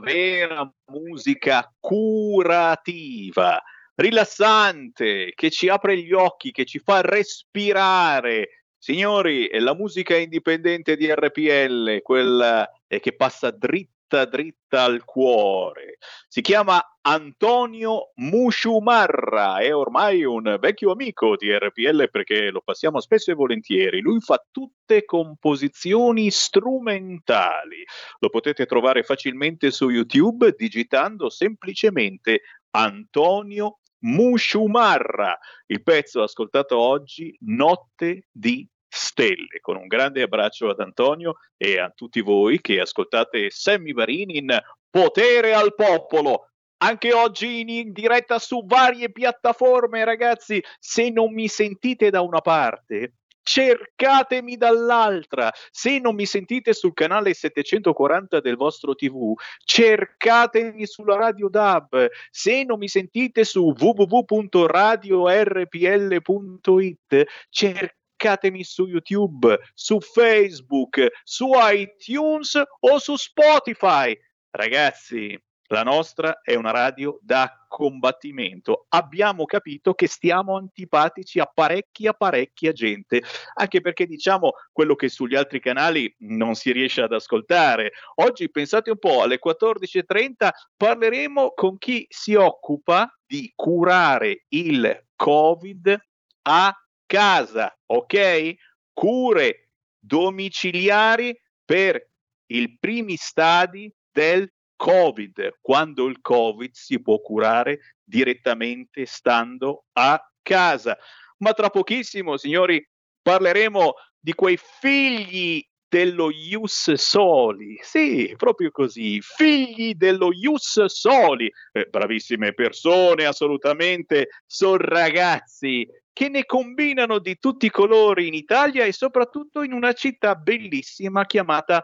Vera musica curativa, rilassante, che ci apre gli occhi, che ci fa respirare. Signori, è la musica indipendente di RPL, quella che passa dritta dritta dritta al cuore. Si chiama Antonio Musciumarra, è ormai un vecchio amico di RPL perché lo passiamo spesso e volentieri. Lui fa tutte composizioni strumentali. Lo potete trovare facilmente su YouTube digitando semplicemente Antonio Musciumarra. Il pezzo ascoltato oggi, Notte di stelle. Con un grande abbraccio ad Antonio e a tutti voi che ascoltate Sammy Varini in Potere al Popolo. Anche oggi in diretta su varie piattaforme, ragazzi. Se non mi sentite da una parte, cercatemi dall'altra. Se non mi sentite sul canale 740 del vostro TV, cercatemi sulla Radio DAB. Se non mi sentite su www.radiorpl.it, cercatemi cercatemi su YouTube, su Facebook, su iTunes o su Spotify. Ragazzi, la nostra è una radio da combattimento. Abbiamo capito che stiamo antipatici a parecchia, parecchia gente, anche perché diciamo quello che sugli altri canali non si riesce ad ascoltare. Oggi pensate un po', alle 14.30 parleremo con chi si occupa di curare il Covid a casa, ok? Cure domiciliari per i primi stadi del Covid, quando il Covid si può curare direttamente stando a casa. Ma tra pochissimo, signori, parleremo di quei figli dello Ius Soli. Sì, proprio così, figli dello Ius Soli. Eh, bravissime persone, assolutamente, sono ragazzi che ne combinano di tutti i colori in Italia e soprattutto in una città bellissima chiamata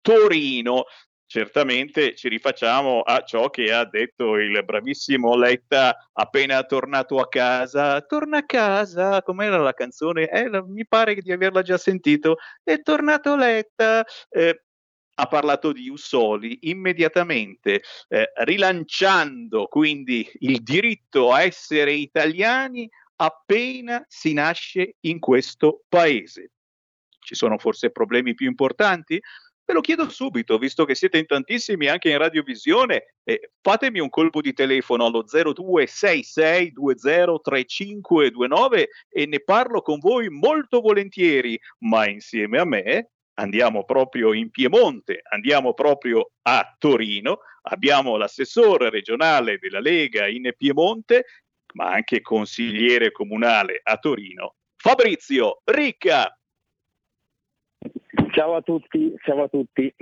Torino certamente ci rifacciamo a ciò che ha detto il bravissimo Letta appena tornato a casa. Torna a casa, com'era la canzone? Eh, mi pare di averla già sentito. È tornato Letta. Eh, ha parlato di Ussoli immediatamente, eh, rilanciando quindi il diritto a essere italiani appena si nasce in questo paese. Ci sono forse problemi più importanti? Ve lo chiedo subito, visto che siete in tantissimi anche in radiovisione, eh, fatemi un colpo di telefono allo 0266203529 e ne parlo con voi molto volentieri, ma insieme a me andiamo proprio in Piemonte, andiamo proprio a Torino, abbiamo l'assessore regionale della Lega in Piemonte, ma anche consigliere comunale a Torino, Fabrizio Ricca. Ciao a tutti, ciao a tutti.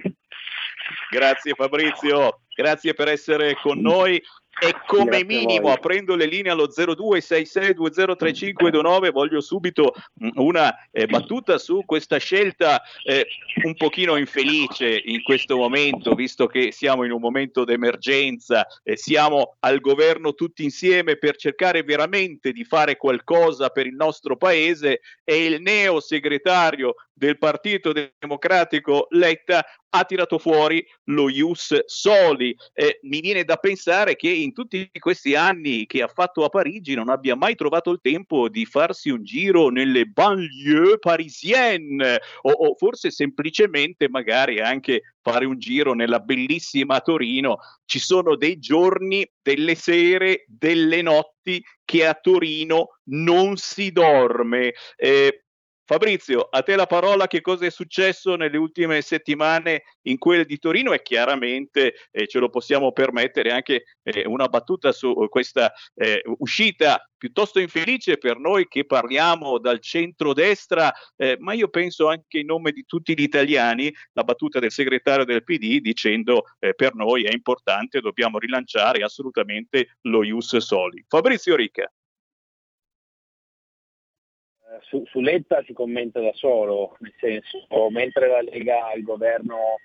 Grazie Fabrizio, grazie per essere con noi. E come Grazie minimo aprendo le linee allo 0266203529 voglio subito mm, una eh, battuta su questa scelta eh, un pochino infelice in questo momento visto che siamo in un momento d'emergenza eh, siamo al governo tutti insieme per cercare veramente di fare qualcosa per il nostro paese e il neo segretario del Partito Democratico Letta ha tirato fuori lo Ius Soli. Eh, mi viene da pensare che in tutti questi anni che ha fatto a Parigi non abbia mai trovato il tempo di farsi un giro nelle banlieue parisienne o, o forse semplicemente magari anche fare un giro nella bellissima Torino. Ci sono dei giorni, delle sere, delle notti che a Torino non si dorme. Eh, Fabrizio, a te la parola, che cosa è successo nelle ultime settimane in quelle di Torino e chiaramente eh, ce lo possiamo permettere anche eh, una battuta su questa eh, uscita piuttosto infelice per noi che parliamo dal centro-destra, eh, ma io penso anche in nome di tutti gli italiani, la battuta del segretario del PD dicendo eh, per noi è importante, dobbiamo rilanciare assolutamente lo Ius Soli. Fabrizio Ricca su, su, Letta si commenta da solo, nel senso, mentre la Lega, il governo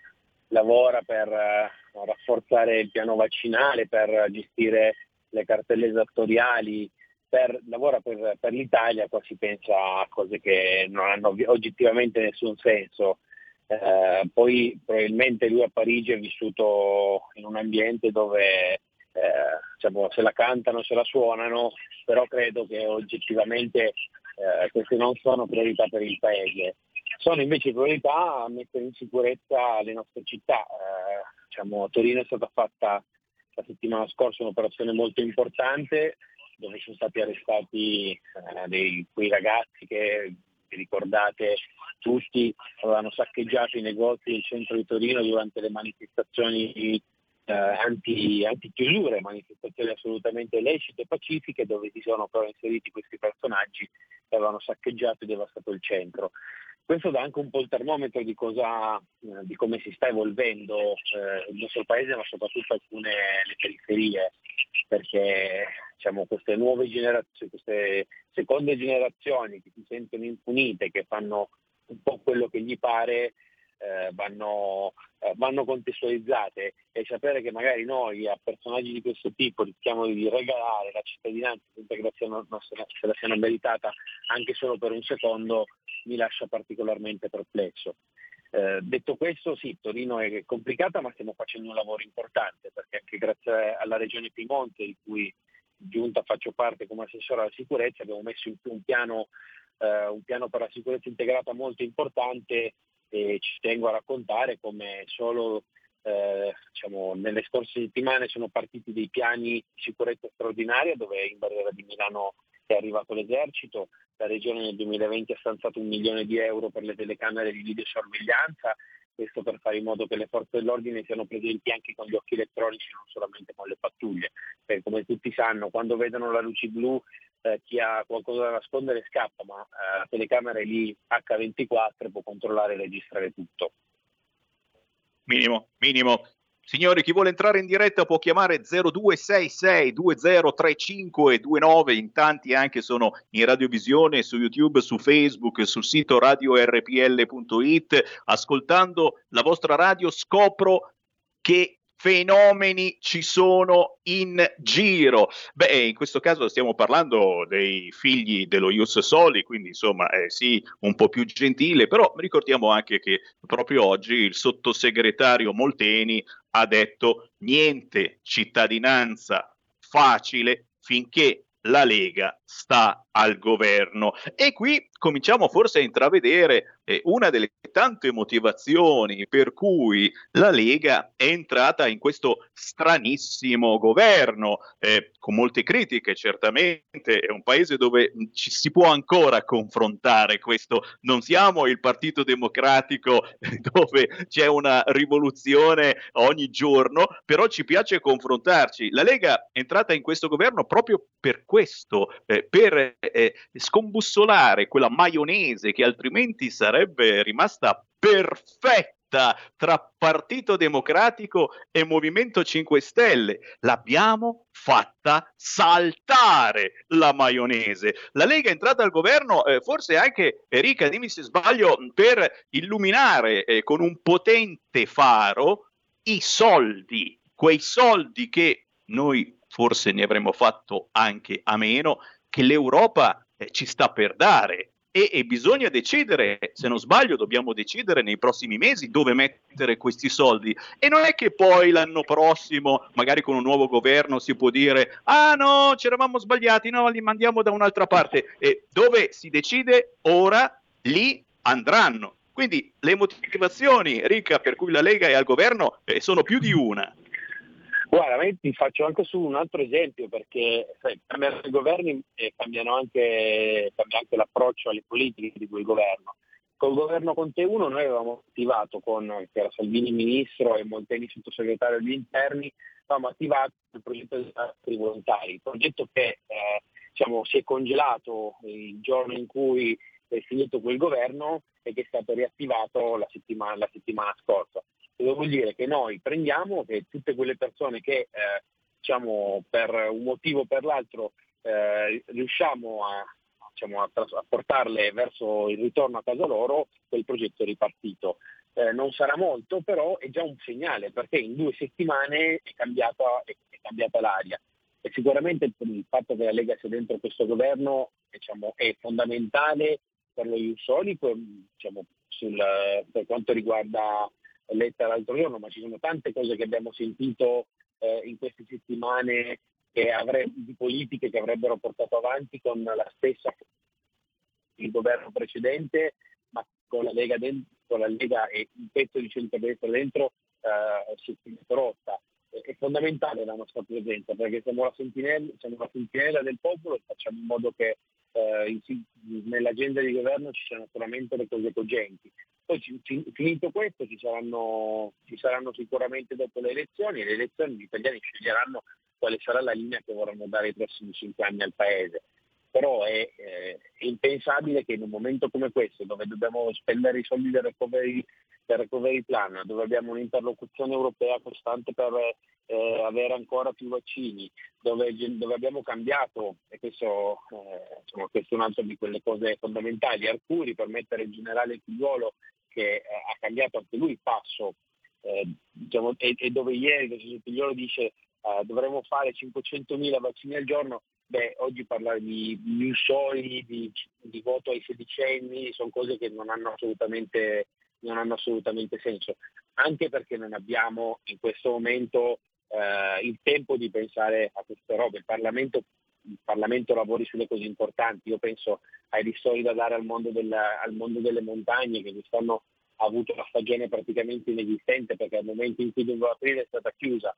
lavora per uh, rafforzare il piano vaccinale, per gestire le cartelle esattoriali, per, lavora per, per, l'Italia, qua si pensa a cose che non hanno oggettivamente nessun senso. Eh, poi probabilmente lui a Parigi ha vissuto in un ambiente dove eh, diciamo, se la cantano, se la suonano, però credo che oggettivamente eh, queste non sono priorità per il Paese. Sono invece priorità a mettere in sicurezza le nostre città. Eh, diciamo, Torino è stata fatta la settimana scorsa un'operazione molto importante dove sono stati arrestati eh, dei, quei ragazzi che ricordate tutti avevano saccheggiato i negozi del centro di Torino durante le manifestazioni eh, anti, anti-chiusure, manifestazioni assolutamente lecite e pacifiche dove si sono però inseriti questi personaggi che avevano saccheggiato e devastato il centro. Questo dà anche un po' il termometro di, cosa, eh, di come si sta evolvendo eh, il nostro paese, ma soprattutto alcune le periferie, perché diciamo, queste nuove generazioni, queste seconde generazioni che si sentono impunite, che fanno un po' quello che gli pare, eh, vanno, eh, vanno, contestualizzate e sapere che magari noi a personaggi di questo tipo rischiamo di regalare la cittadinanza senza che la siano, se la siano meritata anche solo per un secondo mi lascia particolarmente perplesso. Eh, detto questo, sì, Torino è complicata, ma stiamo facendo un lavoro importante perché anche grazie alla Regione Piemonte, di cui giunta faccio parte come assessore alla sicurezza, abbiamo messo in più un piano, eh, un piano per la sicurezza integrata molto importante e ci tengo a raccontare come solo eh, diciamo, nelle scorse settimane sono partiti dei piani di sicurezza straordinaria dove in barriera di Milano è arrivato l'esercito, la regione nel 2020 ha stanziato un milione di euro per le telecamere di videosorveglianza, questo per fare in modo che le forze dell'ordine siano presenti anche con gli occhi elettronici, non solamente con le pattuglie, perché come tutti sanno quando vedono la luce blu eh, chi ha qualcosa da nascondere scappa, ma eh, la telecamera è lì H24 può controllare e registrare tutto. Minimo, minimo. Signori, chi vuole entrare in diretta può chiamare 0266 203529, in tanti anche sono in radiovisione, su YouTube, su Facebook, sul sito radiorpl.it. Ascoltando la vostra radio scopro che fenomeni ci sono in giro. Beh, in questo caso stiamo parlando dei figli dello Ius Soli, quindi insomma, eh, sì, un po' più gentile, però ricordiamo anche che proprio oggi il sottosegretario Molteni ha detto niente cittadinanza facile finché la Lega sta al governo. E qui cominciamo forse a intravedere eh, una delle tante motivazioni per cui la Lega è entrata in questo stranissimo governo, eh, con molte critiche certamente, è un paese dove ci si può ancora confrontare questo, non siamo il Partito Democratico dove c'è una rivoluzione ogni giorno, però ci piace confrontarci. La Lega è entrata in questo governo proprio per questo, eh, per eh, scombussolare quella maionese che altrimenti sarebbe rimasta perfetta tra Partito Democratico e Movimento 5 Stelle. L'abbiamo fatta saltare la maionese. La Lega è entrata al governo, eh, forse anche, Enrica, dimmi se sbaglio, per illuminare eh, con un potente faro i soldi, quei soldi che noi forse ne avremmo fatto anche a meno, che l'Europa eh, ci sta per dare. E, e, bisogna decidere, se non sbaglio, dobbiamo decidere nei prossimi mesi dove mettere questi soldi. E non è che poi l'anno prossimo, magari con un nuovo governo, si può dire: ah no, ci eravamo sbagliati, no, li mandiamo da un'altra parte. E dove si decide ora, lì andranno. Quindi le motivazioni, Ricca, per cui la Lega è al governo eh, sono più di una. Guarda, ti faccio anche su un altro esempio perché sai, cambiano i governi e cambiano anche, cambia anche l'approccio alle politiche di quel governo. Col governo Conte 1 noi avevamo attivato con Salvini ministro e Molteni sottosegretario agli interni, avevamo attivato il progetto dei disastri volontari, il progetto che eh, diciamo, si è congelato il giorno in cui è finito quel governo e che è stato riattivato la settimana, la settimana scorsa. Cosa vuol dire? Che noi prendiamo che tutte quelle persone che eh, diciamo, per un motivo o per l'altro eh, riusciamo a, diciamo, a, a, portarle verso il ritorno a casa loro, quel progetto è ripartito. Eh, non sarà molto, però è già un segnale perché in due settimane è cambiata, è, è cambiata l'aria. E sicuramente il, fatto che la Lega sia dentro questo governo diciamo, è fondamentale per lo Iusolico diciamo, sul, per quanto riguarda letta l'altro giorno, ma ci sono tante cose che abbiamo sentito eh, in queste settimane avrebbe, di politiche che avrebbero portato avanti con la stessa il governo precedente, ma con la Lega, dentro, con la Lega e un pezzo di centrodestra dentro eh, si è rotta. È fondamentale la nostra presenza perché siamo la siamo la sentinella del popolo e facciamo in modo che eh, nell'agenda di governo ci siano solamente le cose cogenti. Poi finito questo ci saranno, ci saranno sicuramente dopo le elezioni e le elezioni gli italiani sceglieranno quale sarà la linea che vorranno dare i prossimi cinque anni al Paese. Però è, eh, è impensabile che in un momento come questo, dove dobbiamo spendere i soldi del recovery, del recovery plan, dove abbiamo un'interlocuzione europea costante per eh, avere ancora più vaccini, dove, dove abbiamo cambiato, e questo, eh, insomma, questo è un'altra di quelle cose fondamentali, Arcuri per mettere il generale Figliuolo che eh, ha cambiato anche lui il passo eh, diciamo, e, e, dove ieri il Figliolo dice eh, dovremmo fare 500.000 vaccini al giorno, beh, oggi parlare di new soli, di, di, voto ai sedicenni, sono cose che non hanno, non hanno assolutamente senso, anche perché non abbiamo in questo momento eh, il tempo di pensare a queste robe. Il Parlamento, il Parlamento, lavori sulle cose importanti, io penso ai ristori da dare al mondo, della, al mondo delle montagne che quest'anno ha avuto una stagione praticamente inesistente perché al momento in cui doveva aprire è stata chiusa.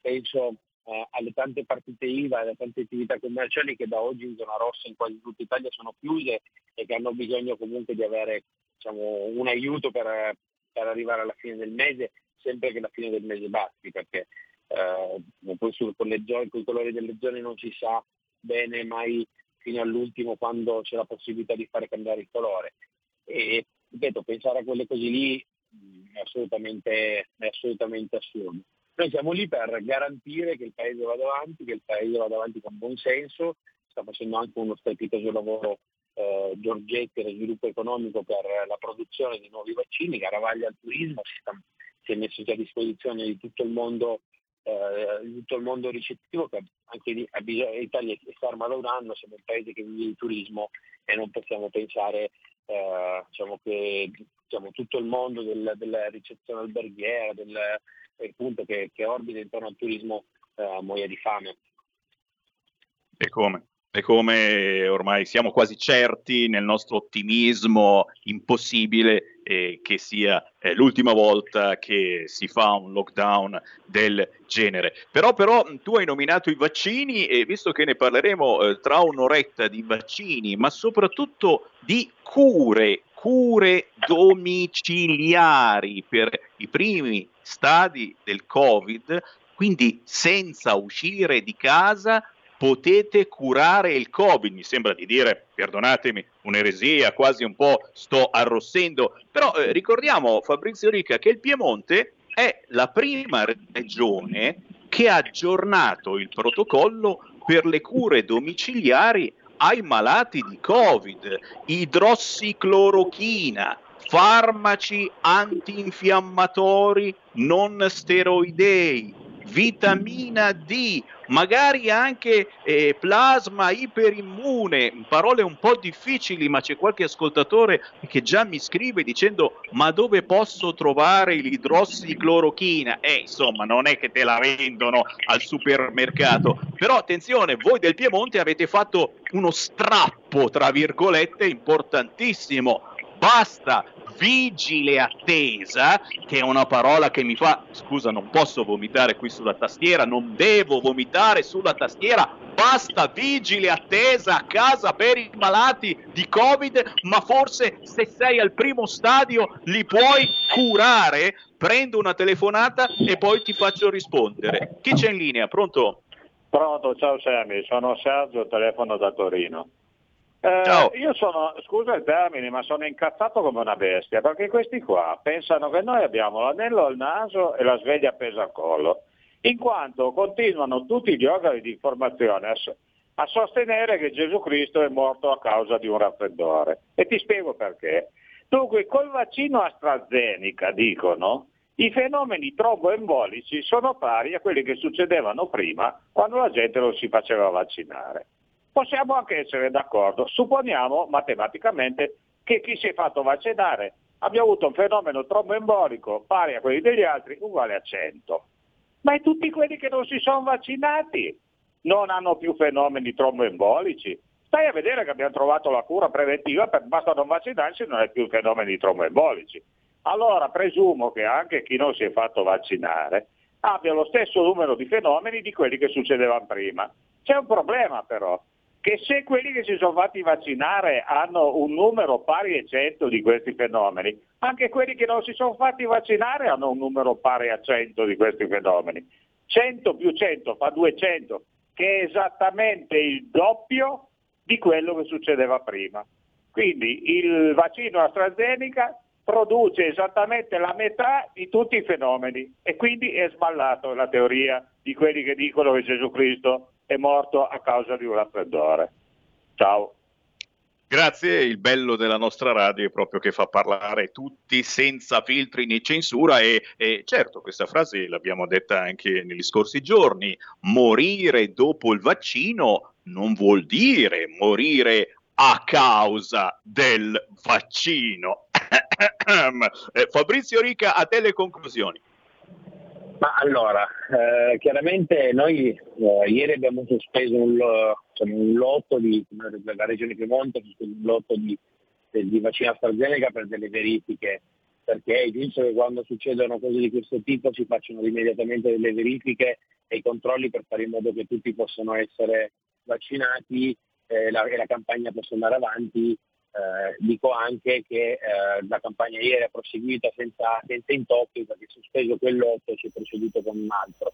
Penso eh, alle tante partite IVA, alle tante attività commerciali che da oggi in zona rossa in quasi tutta Italia sono chiuse e che hanno bisogno comunque di avere diciamo, un aiuto per, per, arrivare alla fine del mese, sempre che la fine del mese basti, perché eh, poi sul, con, le con i colori delle zone non si sa bene mai fino all'ultimo quando c'è la possibilità di fare cambiare il colore. E ripeto, pensare a quelle cose lì è assolutamente, è assolutamente assurdo. Noi siamo lì per garantire che il Paese vada avanti, che il Paese vada avanti con buon senso, sta facendo anche uno strepitoso lavoro eh, Giorgetti lo sviluppo economico per la produzione di nuovi vaccini, Garavaglia al turismo, si, sta, si, è messo già a disposizione di tutto il mondo, eh, tutto il mondo ricettivo che anche lì l'Italia è ferma da un anno, siamo un paese che vive di turismo e non possiamo pensare eh, diciamo che diciamo, tutto il mondo del, della ricezione alberghiera, del, punto che, che, orbita intorno al turismo eh, muoia di fame. E come? E come ormai siamo quasi certi nel nostro ottimismo impossibile eh, che sia eh, l'ultima volta che si fa un lockdown del genere. Però, però tu hai nominato i vaccini e visto che ne parleremo eh, tra un'oretta di vaccini, ma soprattutto di cure, cure domiciliari per i primi stadi del Covid, quindi senza uscire di casa potete curare il Covid. Mi sembra di dire, perdonatemi, un'eresia, quasi un po' sto arrossendo, però eh, ricordiamo Fabrizio Rica che il Piemonte è la prima regione che ha aggiornato il protocollo per le cure domiciliari ai malati di Covid, idrossiclorochina, farmaci antinfiammatori non steroidei, vitamina D, magari anche eh, plasma iperimmune, parole un po' difficili, ma c'è qualche ascoltatore che già mi scrive dicendo ma dove posso trovare l'idrossiclorochina? Eh, insomma, non è che te la vendono al supermercato, però attenzione, voi del Piemonte avete fatto uno strappo, tra virgolette, importantissimo. Basta vigile attesa, che è una parola che mi fa, scusa, non posso vomitare qui sulla tastiera, non devo vomitare sulla tastiera, basta vigile attesa a casa per i malati di Covid, ma forse se sei al primo stadio li puoi curare? Prendo una telefonata e poi ti faccio rispondere. Chi c'è in linea? Pronto? Pronto, ciao Sammy, sono Sergio, telefono da Torino. Eh, io sono, scusa il termine, ma sono incazzato come una bestia, perché questi qua pensano che noi abbiamo l'anello al naso e la sveglia appesa al collo, in quanto continuano tutti gli organi di informazione a, a sostenere che Gesù Cristo è morto a causa di un raffreddore. E ti spiego perché. Dunque, col vaccino AstraZeneca, dicono, i fenomeni tromboembolici sono pari a quelli che succedevano prima quando la gente non si faceva vaccinare. Possiamo anche essere d'accordo. Supponiamo matematicamente che chi si è fatto vaccinare abbia avuto un fenomeno tromboembolico pari a quelli degli altri uguale a 100. Ma e tutti quelli che non si sono vaccinati non hanno più fenomeni tromboembolici? Stai a vedere che abbiamo trovato la cura preventiva, per, basta non vaccinarsi non hai più fenomeni tromboembolici. Allora presumo che anche chi non si è fatto vaccinare abbia lo stesso numero di fenomeni di quelli che succedevano prima. C'è un problema però, che se quelli che si sono fatti vaccinare hanno un numero pari a 100 di questi fenomeni, anche quelli che non si sono fatti vaccinare hanno un numero pari a 100 di questi fenomeni. 100 più 100 fa 200, che è esattamente il doppio di quello che succedeva prima. Quindi il vaccino AstraZeneca produce esattamente la metà di tutti i fenomeni e quindi è sballato la teoria di quelli che dicono che Gesù Cristo è morto a causa di un raffreddore. Ciao. Grazie, il bello della nostra radio è proprio che fa parlare tutti senza filtri né censura e, e, certo questa frase l'abbiamo detta anche negli scorsi giorni, morire dopo il vaccino non vuol dire morire a causa del vaccino. Eh, Fabrizio Rica, a te le conclusioni. Ma allora, eh, chiaramente noi eh, ieri abbiamo sospeso un, insomma, un lotto di, la regione Piemonte, un lotto di, di vaccino AstraZeneca per delle verifiche perché è giusto che quando succedono cose di questo tipo si facciano immediatamente delle verifiche e i controlli per fare in modo che tutti possano essere vaccinati eh, la, e la campagna possa andare avanti. Eh, dico anche che eh, la campagna ieri è proseguita senza, senza intoppi perché sospeso quell'otto si è proceduto con un altro.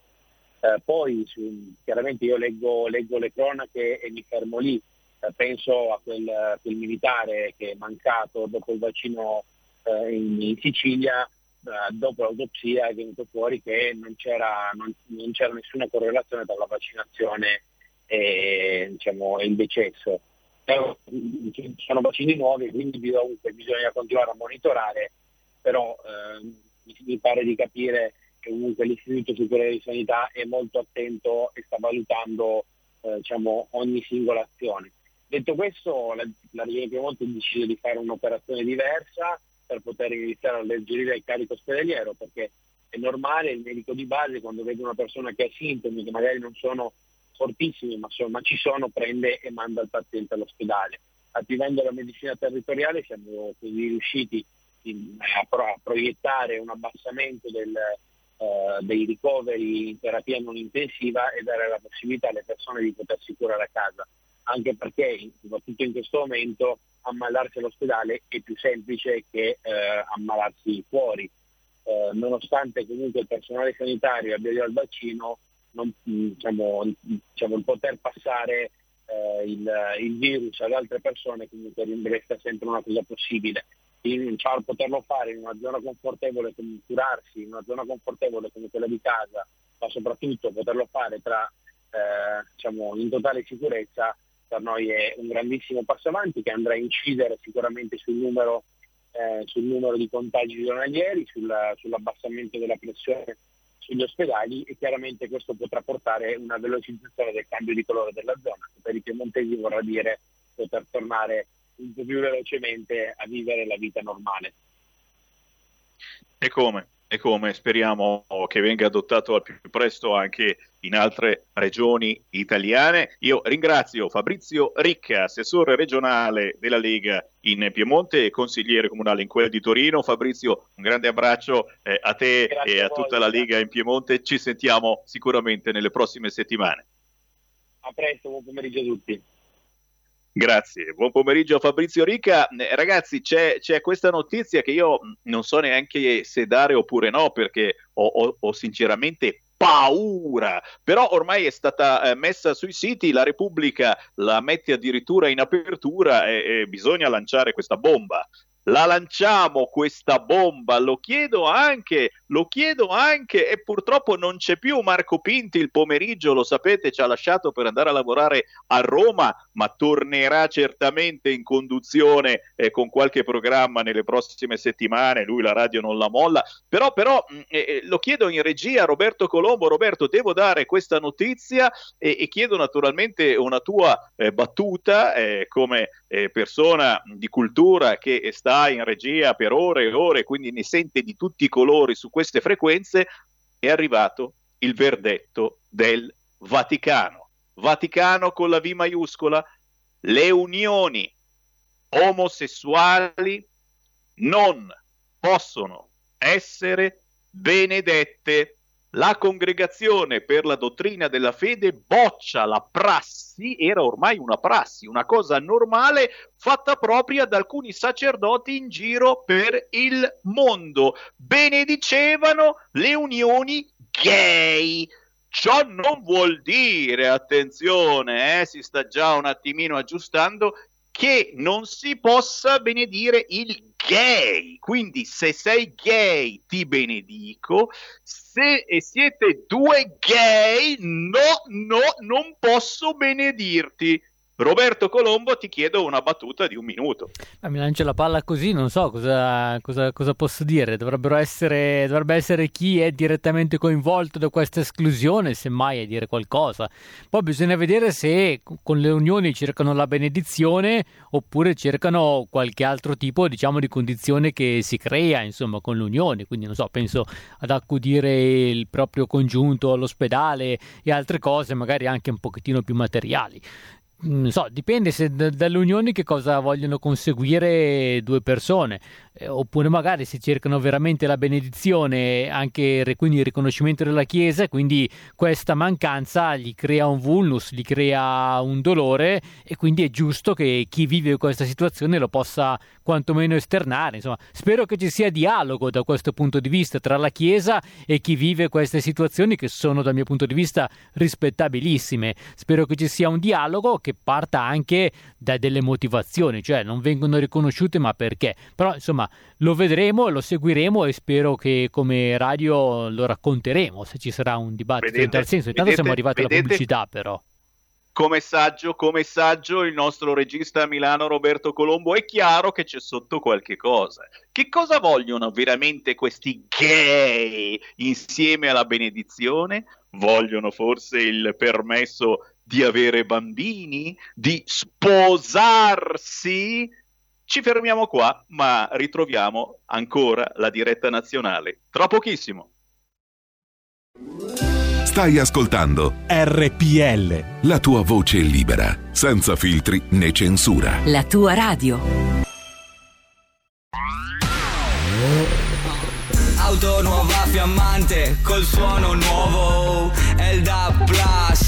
Eh, poi su, chiaramente io leggo, leggo, le cronache e mi fermo lì, eh, penso a quel, quel, militare che è mancato dopo il vaccino eh, in, in, Sicilia, eh, dopo l'autopsia è venuto fuori che non c'era, non, non c'era nessuna correlazione tra la vaccinazione e, diciamo, il decesso. Ci sono vaccini nuovi, quindi bisogna, bisogna continuare a monitorare, però eh, mi pare di capire che comunque l'Istituto Superiore di Sanità è molto attento e sta valutando eh, diciamo, ogni singola azione. Detto questo, la, la Regione Piemonte ha deciso di fare un'operazione diversa per poter iniziare a alleggerire il carico ospedaliero, perché è normale il medico di base quando vede una persona che ha sintomi che magari non sono fortissimi, ma, sono, ma ci sono, prende e manda il paziente all'ospedale. Attivando la medicina territoriale siamo così riusciti a, pro, a, proiettare un abbassamento del, uh, dei ricoveri in terapia non intensiva e dare la possibilità alle persone di potersi curare a casa anche perché soprattutto in questo momento ammalarsi all'ospedale è più semplice che eh, ammalarsi fuori. Eh, nonostante comunque il personale sanitario abbia già il vaccino, non, diciamo, diciamo, il poter passare eh, il, il, virus ad altre persone comunque resta sempre una cosa possibile. In, cioè, poterlo fare in una zona confortevole come curarsi, in una zona confortevole come quella di casa, ma soprattutto poterlo fare tra, eh, diciamo, in totale sicurezza per noi è un grandissimo passo avanti che andrà a incidere sicuramente sul numero, eh, sul numero di contagi giornalieri, sulla, sull'abbassamento della pressione sugli ospedali e chiaramente questo potrà portare una velocizzazione del cambio di colore della zona, che per i piemontesi vorrà dire poter tornare un po' più velocemente a vivere la vita normale. E come? E come speriamo che venga adottato al più presto anche in altre regioni italiane. Io ringrazio Fabrizio Ricca, assessore regionale della Lega in Piemonte e consigliere comunale in quella di Torino. Fabrizio, un grande abbraccio eh, a te Grazie e a, a tutta la Lega in Piemonte. Ci sentiamo sicuramente nelle prossime settimane. A presto, buon pomeriggio a tutti. Grazie, buon pomeriggio a Fabrizio Rica. Eh, ragazzi, c'è, c'è, questa notizia che io non so neanche se dare oppure no, perché ho, ho, ho sinceramente paura, però ormai è stata eh, messa sui siti, la Repubblica la mette addirittura in apertura e, e bisogna lanciare questa bomba la lanciamo questa bomba, lo chiedo anche, lo chiedo anche e purtroppo non c'è più Marco Pinti il pomeriggio, lo sapete, ci ha lasciato per andare a lavorare a Roma, ma tornerà certamente in conduzione eh, con qualche programma nelle prossime settimane, lui la radio non la molla, però, però mm, eh, eh, lo chiedo in regia Roberto Colombo, Roberto devo dare questa notizia e, e chiedo naturalmente una tua eh, battuta eh, come eh, persona di cultura che sta in regia per ore e ore, quindi ne sente di tutti i colori su queste frequenze, è arrivato il verdetto del Vaticano. Vaticano con la V maiuscola, le unioni omosessuali non possono essere benedette la congregazione per la dottrina della fede boccia la prassi, era ormai una prassi, una cosa normale fatta propria da alcuni sacerdoti in giro per il mondo. Benedicevano le unioni gay. Ciò non vuol dire, attenzione, eh, si sta già un attimino aggiustando, che non si possa benedire il gay. Quindi se sei gay ti benedico, se siete due gay no, no, non posso benedirti. Roberto Colombo, ti chiedo una battuta di un minuto. Ma mi lancia la palla così, non so cosa, cosa, cosa posso dire. Essere, dovrebbe essere chi è direttamente coinvolto da questa esclusione, semmai a dire qualcosa. Poi bisogna vedere se con le unioni cercano la benedizione oppure cercano qualche altro tipo, diciamo, di condizione che si crea, insomma, con l'unione. Quindi, non so, penso ad accudire il proprio congiunto all'ospedale e altre cose, magari anche un pochettino più materiali non so, dipende se d- dalle unioni che cosa vogliono conseguire due persone, eh, oppure magari si cercano veramente la benedizione, anche quindi il riconoscimento della Chiesa, quindi questa mancanza gli crea un vulnus, gli crea un dolore e quindi è giusto che chi vive questa situazione lo possa quantomeno esternare. Insomma, spero che ci sia dialogo da questo punto di vista tra la Chiesa e chi vive queste situazioni che sono dal mio punto di vista rispettabilissime. Spero che ci sia un dialogo che parta anche da delle motivazioni, cioè non vengono riconosciute ma perché. Però insomma lo vedremo, lo seguiremo e spero che come radio lo racconteremo se ci sarà un dibattito vedete, in tal senso. Intanto vedete, siamo arrivati vedete, alla pubblicità però come saggio, come saggio il nostro regista a Milano Roberto Colombo è chiaro che c'è sotto qualche cosa. Che cosa vogliono veramente questi gay insieme alla benedizione? Vogliono forse il permesso di avere bambini, di sposarsi? Ci fermiamo qua, ma ritroviamo ancora la diretta nazionale. Tra pochissimo. Stai ascoltando RPL. La tua voce libera, senza filtri né censura. La tua radio. Auto nuova fiammante col suono nuovo. È il Da Plus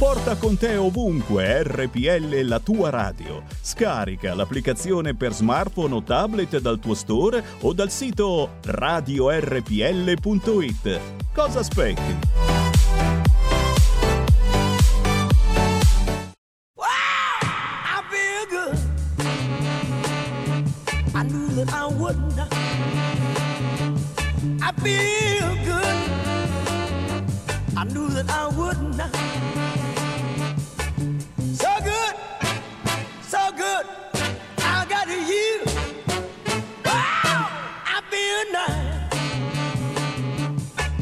Porta con te ovunque RPL la tua radio. Scarica l'applicazione per smartphone o tablet dal tuo store o dal sito radiorpl.it. Cosa aspetti? I feel good. I knew that I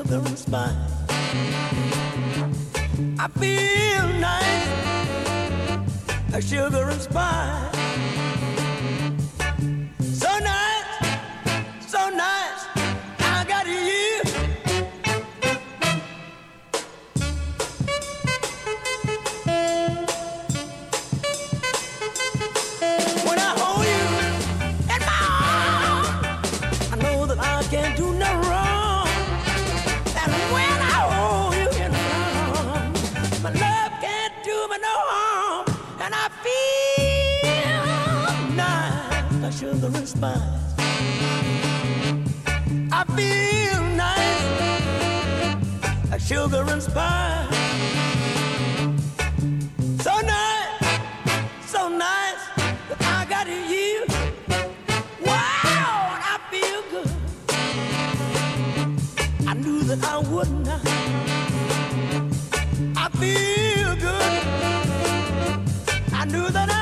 And spice. I feel nice, a sugar and spice. Sugar. I feel nice, like sugar and spice. So nice, so nice that I got you. Wow, I feel good. I knew that I would not. I feel good. I knew that I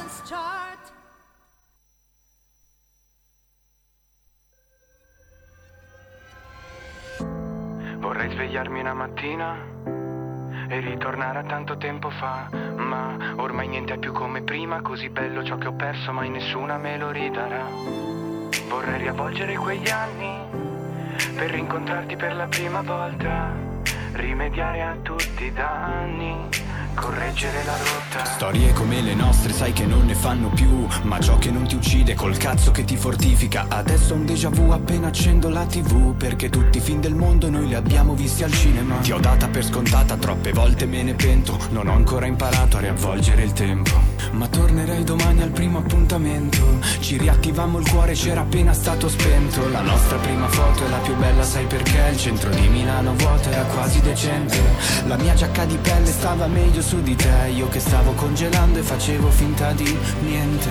Mattina e ritornare a tanto tempo fa, ma ormai niente è più come prima, così bello ciò che ho perso, mai nessuna me lo ridarà. Vorrei riavvolgere quegli anni per rincontrarti per la prima volta, rimediare a tutti i danni correggere la rotta. Storie come le nostre sai che non ne fanno più, ma ciò che non ti uccide col cazzo che ti fortifica. Adesso un déjà vu appena accendo la tv, perché tutti i film del mondo noi li abbiamo visti al cinema. Ti ho data per scontata, troppe volte me ne pento, non ho ancora imparato a riavvolgere il tempo. Ma tornerei domani al primo appuntamento, ci riattivammo il cuore, c'era appena stato spento. La nostra prima foto è la più bella, sai perché? Il centro di Milano vuoto era quasi decente. La mia giacca di pelle stava meglio su di te Io che stavo congelando e facevo finta di niente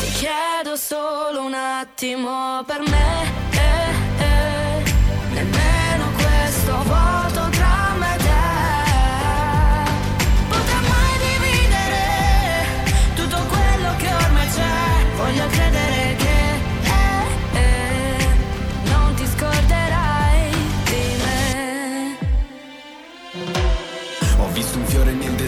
Ti chiedo solo un attimo per me eh,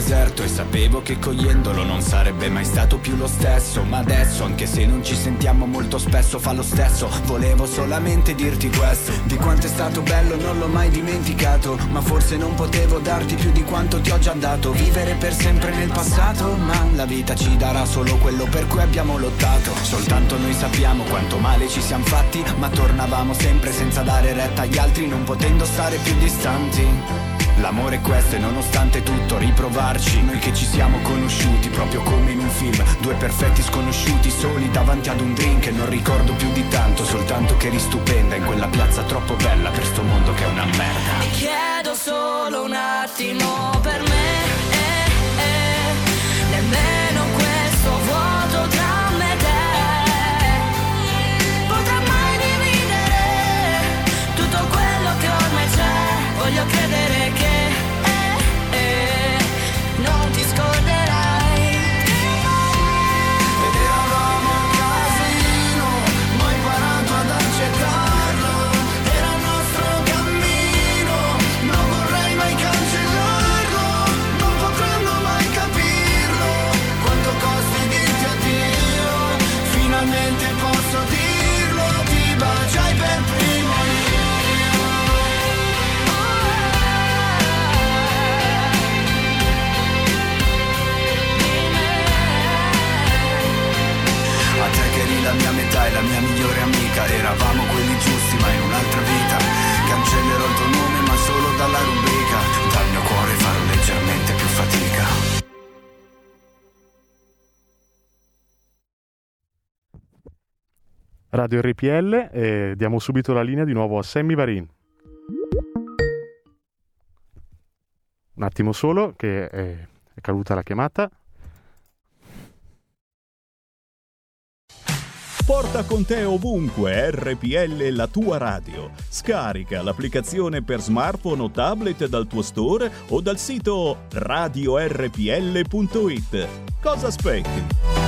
deserto e sapevo che cogliendolo non sarebbe mai stato più lo stesso. Ma adesso anche se non ci sentiamo molto spesso fa lo stesso. Volevo solamente dirti questo. Di quanto è stato bello non l'ho mai dimenticato. Ma forse non potevo darti più di quanto ti ho già dato. Vivere per sempre nel passato Ma la vita ci darà solo quello per cui abbiamo lottato. Soltanto noi sappiamo quanto male ci siamo fatti Ma tornavamo sempre senza dare retta agli altri Non potendo stare più distanti L'amore questo e nonostante tutto riprovarci. Noi che ci siamo conosciuti proprio come in un film. Due perfetti sconosciuti soli davanti ad un drink E non ricordo più di tanto Soltanto che eri stupenda in quella piazza troppo bella Per sto mondo che è una merda. Ti chiedo solo un attimo per me Radio RPL e diamo subito la linea di nuovo a Sammy Varin. Un attimo solo che è, caduta la chiamata. Porta con te ovunque RPL la tua radio. Scarica l'applicazione per smartphone o tablet dal tuo store o dal sito radiorpl.it. Cosa aspetti?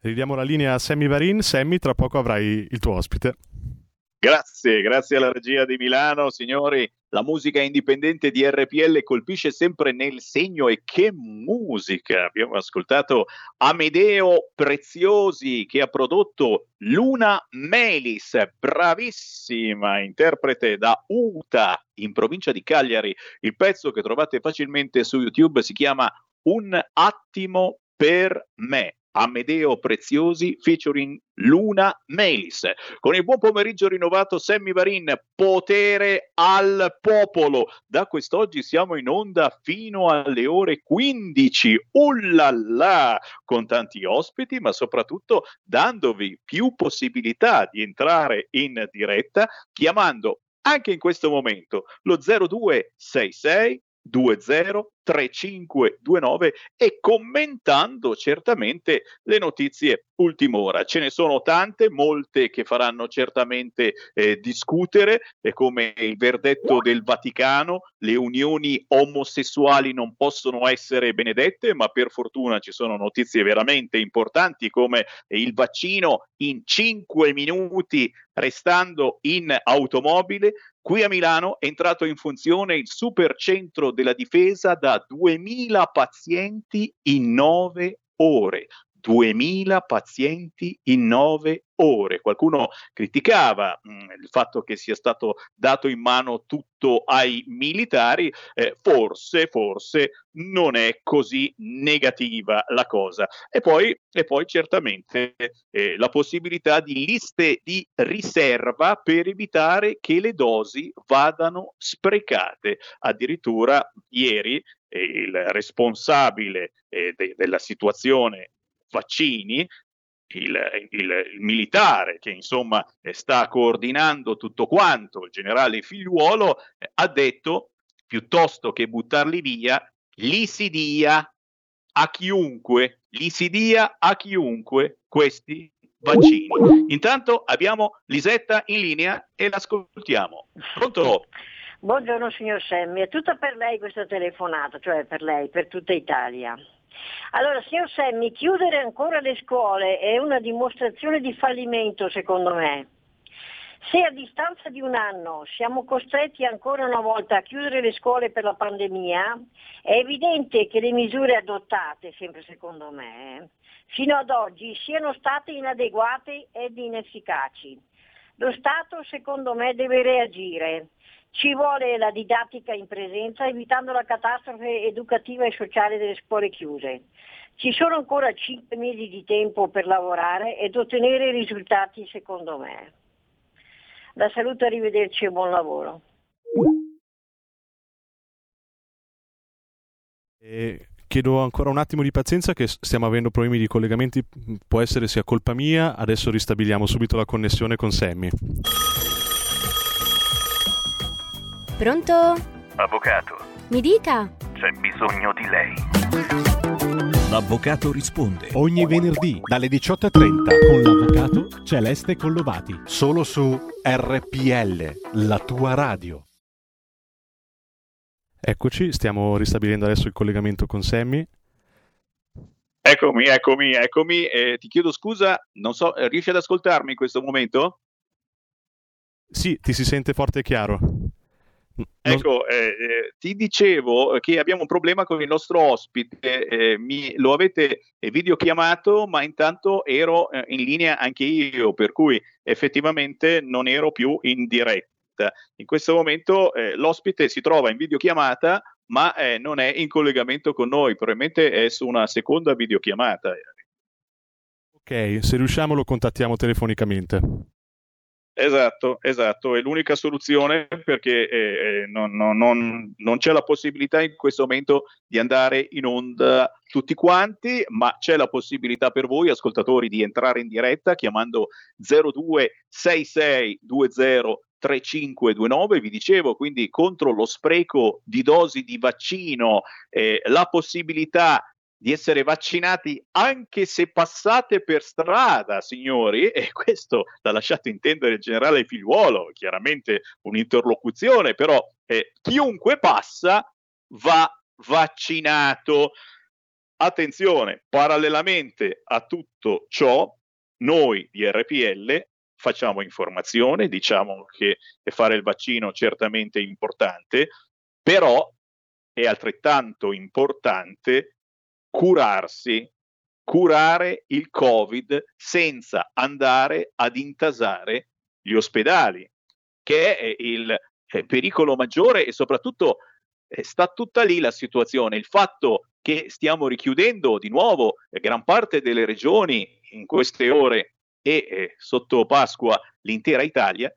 Ridiamo la linea a Sammy Varin. Sammy, tra poco avrai il tuo ospite. Grazie, grazie alla regia di Milano, signori. la musica indipendente di RPL colpisce sempre nel segno e che musica! Abbiamo ascoltato Amedeo Preziosi che ha prodotto Luna Melis, bravissima interprete da Uta in provincia di Cagliari. Il pezzo che trovate facilmente su YouTube si chiama Un attimo per me. Amedeo Preziosi featuring Luna Melis. Con il buon pomeriggio rinnovato Sammy Varin, potere al popolo. Da quest'oggi siamo in onda fino alle ore 15. Ullala! Con tanti ospiti, ma soprattutto dandovi più possibilità di entrare in diretta chiamando anche in questo momento lo 0266 203529 e commentando certamente le notizie ultima ora. Ce ne sono tante, molte che faranno certamente eh, discutere, eh, come il verdetto del Vaticano, le unioni omosessuali non possono essere benedette, ma per fortuna ci sono notizie veramente importanti come il vaccino in 5 minuti restando in automobile. Qui a Milano è entrato in funzione il supercentro della difesa da 2000 pazienti in 9 ore. 2000 pazienti in 9 ore. Qualcuno criticava mh, mm, il fatto che sia stato dato in mano tutto ai militari, eh, forse, forse non è così negativa la cosa. E poi, e poi certamente eh, la possibilità di liste di riserva per evitare che le dosi vadano sprecate. Addirittura ieri eh, il responsabile eh, de- della situazione vaccini il, il, il, militare che insomma sta coordinando tutto quanto, il generale figliuolo, eh, ha detto piuttosto che buttarli via, li si dia a chiunque, li si dia a chiunque questi vaccini. Intanto abbiamo Lisetta in linea e l'ascoltiamo. Pronto? Buongiorno signor Semmi, è tutta per lei questa telefonata, cioè per lei, per tutta Italia. Allora, signor Semmi, chiudere ancora le scuole è una dimostrazione di fallimento, secondo me. Se a distanza di un anno siamo costretti ancora una volta a chiudere le scuole per la pandemia, è evidente che le misure adottate, sempre secondo me, fino ad oggi siano state inadeguate ed inefficaci. Lo Stato, secondo me, deve reagire ci vuole la didattica in presenza evitando la catastrofe educativa e sociale delle scuole chiuse. Ci sono ancora 5 mesi di tempo per lavorare ed ottenere risultati secondo me. La saluto, arrivederci e buon lavoro. E chiedo ancora un attimo di pazienza che stiamo avendo problemi di collegamenti, può essere sia colpa mia, adesso ristabiliamo subito la connessione con Sammy. Pronto? Avvocato. Mi dica. C'è bisogno di lei. L'avvocato risponde. Ogni venerdì dalle 18.30 con l'avvocato Celeste Collovati. Solo su RPL, la tua radio. Eccoci, stiamo ristabilendo adesso il collegamento con Sammy. Eccomi, eccomi, eccomi. Eh, ti chiedo scusa, non so, riesci ad ascoltarmi in questo momento? Sì, ti si sente forte e chiaro. Ecco, eh, eh, ti dicevo che abbiamo un problema con il nostro ospite, eh, mi, lo avete videochiamato, ma intanto ero eh, in linea anche io, per cui effettivamente non ero più in diretta. In questo momento eh, l'ospite si trova in videochiamata, ma eh, non è in collegamento con noi, probabilmente è su una seconda videochiamata. Ok, se riusciamo lo contattiamo telefonicamente. Esatto, esatto, è l'unica soluzione perché eh, eh, non, non, non, non, c'è la possibilità in questo momento di andare in onda tutti quanti, ma c'è la possibilità per voi ascoltatori di entrare in diretta chiamando 026620 3529, vi dicevo quindi contro lo spreco di dosi di vaccino, eh, la possibilità di essere vaccinati anche se passate per strada, signori, e questo l'ha lasciato intendere il generale Figliuolo, chiaramente un'interlocuzione, però eh, chiunque passa va vaccinato. Attenzione, parallelamente a tutto ciò, noi di RPL facciamo informazione, diciamo che fare il vaccino certamente è importante, però è altrettanto importante curarsi, curare il Covid senza andare ad intasare gli ospedali, che è il eh, pericolo maggiore e soprattutto eh, sta tutta lì la situazione. Il fatto che stiamo richiudendo di nuovo eh, gran parte delle regioni in queste ore e sotto Pasqua l'intera Italia,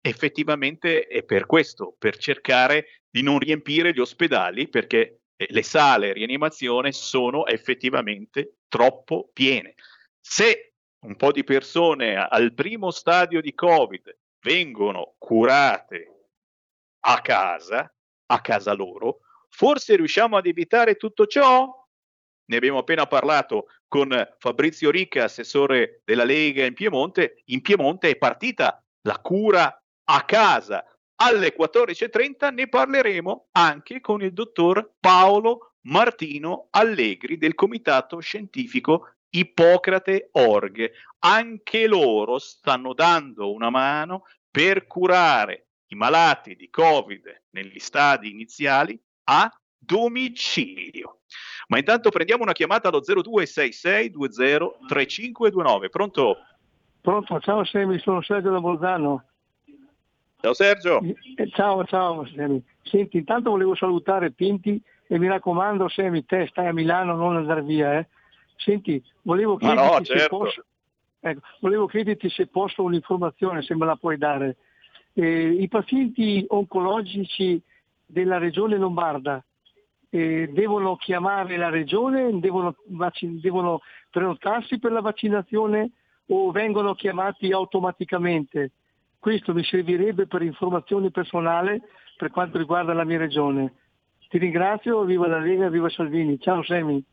effettivamente è per questo, per cercare di non riempire gli ospedali perché le sale rianimazione sono effettivamente troppo piene. Se un po' di persone al primo stadio di Covid vengono curate a casa, a casa loro, forse riusciamo ad evitare tutto ciò? Ne abbiamo appena parlato con Fabrizio Ricca, assessore della Lega in Piemonte. In Piemonte è partita la cura a casa. Alle 14.30 ne parleremo anche con il dottor Paolo Martino Allegri del Comitato Scientifico Ippocrate Org. Anche loro stanno dando una mano per curare i malati di Covid negli stadi iniziali a domicilio. Ma intanto prendiamo una chiamata allo 0266203529. Pronto? Pronto, ciao Semi, sono Sergio da Bolzano. Ciao Sergio. Eh, ciao, ciao Semi. Senti, intanto volevo salutare Pinti e mi raccomando Semi, te stai a Milano, non andare via. Eh. Senti, volevo chiederti, no, se certo. posso, ecco, volevo chiederti se posso un'informazione, se me la puoi dare. Eh, I pazienti oncologici della regione Lombarda eh, devono chiamare la regione, devono, vac- devono prenotarsi per la vaccinazione o vengono chiamati automaticamente? Questo mi servirebbe per informazione personale per quanto riguarda la mia regione. Ti ringrazio, viva la Lega, viva Salvini. Ciao Semi.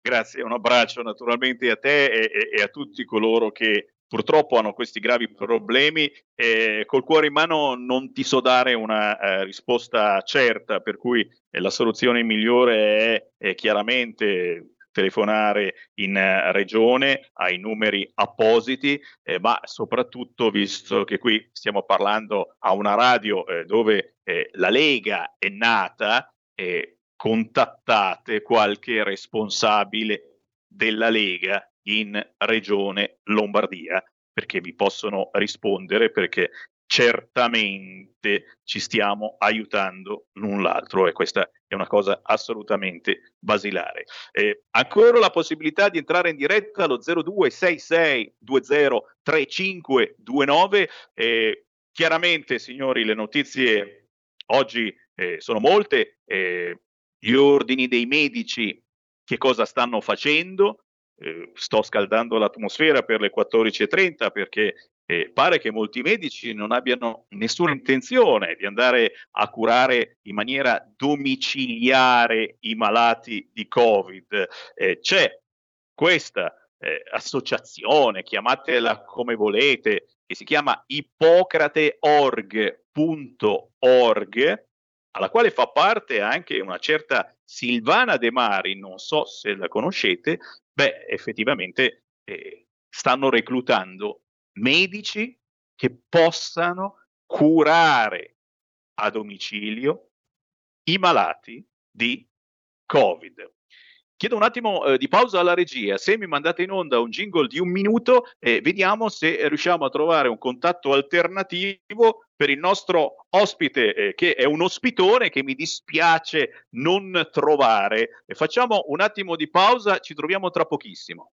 Grazie, un abbraccio naturalmente a te e, e- a tutti coloro che purtroppo hanno questi gravi problemi. Eh, col cuore in mano non ti so dare una eh, risposta certa, per cui eh, la soluzione migliore è, è chiaramente telefonare in eh, regione ai numeri appositi, eh, ma soprattutto visto che qui stiamo parlando a una radio eh, dove eh, la Lega è nata, eh, contattate qualche responsabile della Lega in regione Lombardia perché vi possono rispondere perché certamente ci stiamo aiutando l'un l'altro e questa è una cosa assolutamente basilare. Eh, ancora la possibilità di entrare in diretta allo 0266203529. Eh, chiaramente, signori, le notizie oggi eh, sono molte. gli ordini dei medici che cosa stanno facendo? Eh, sto scaldando l'atmosfera per le 14.30 perché eh, pare che molti medici non abbiano nessuna intenzione di andare a curare in maniera domiciliare i malati di Covid. Eh, c'è questa eh, associazione, chiamatela come volete, che si chiama ippocrateorg.org, alla quale fa parte anche una certa Silvana De Mari, non so se la conoscete, beh, effettivamente eh, stanno reclutando medici che possano curare a domicilio i malati di Covid. Chiedo un attimo eh, di pausa alla regia, se mi mandate in onda un jingle di un minuto, eh, vediamo se riusciamo a trovare un contatto alternativo per il nostro ospite, eh, che è un ospitone che mi dispiace non trovare. E facciamo un attimo di pausa, ci troviamo tra pochissimo.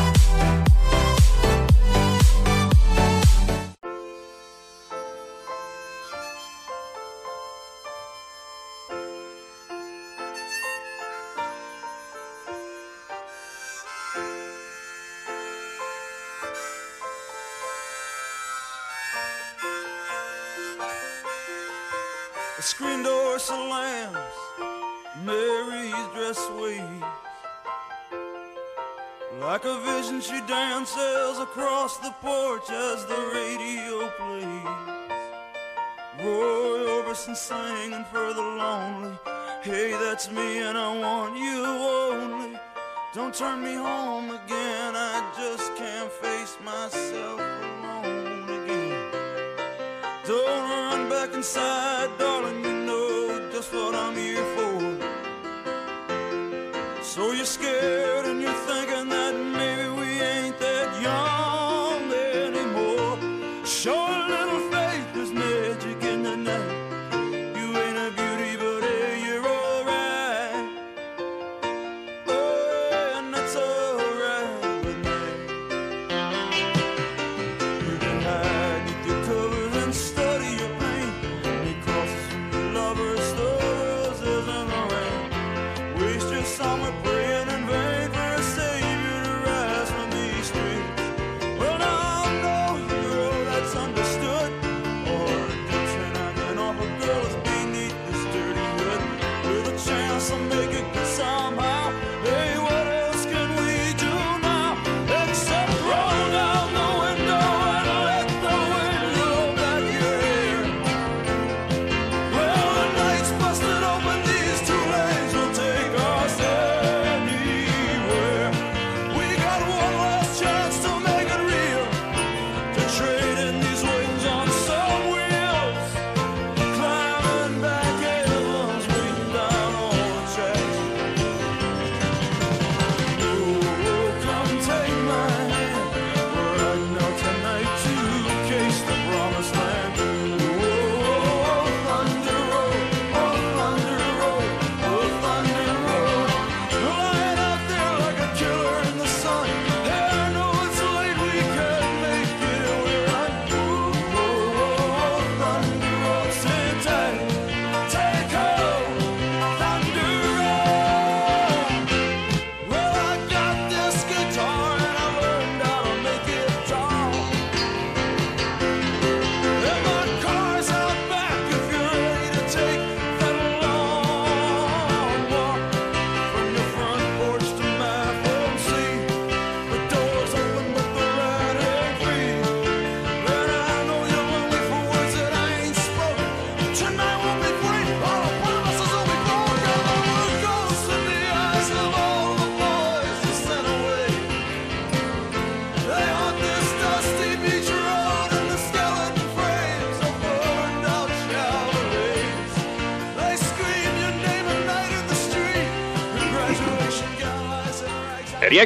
She dances across the porch as the radio plays. Roy Orbison singing for the lonely. Hey, that's me, and I want you only. Don't turn me home again, I just can't face myself alone again. Don't run back inside, darling, you know just what I'm here for. So you're scared and you're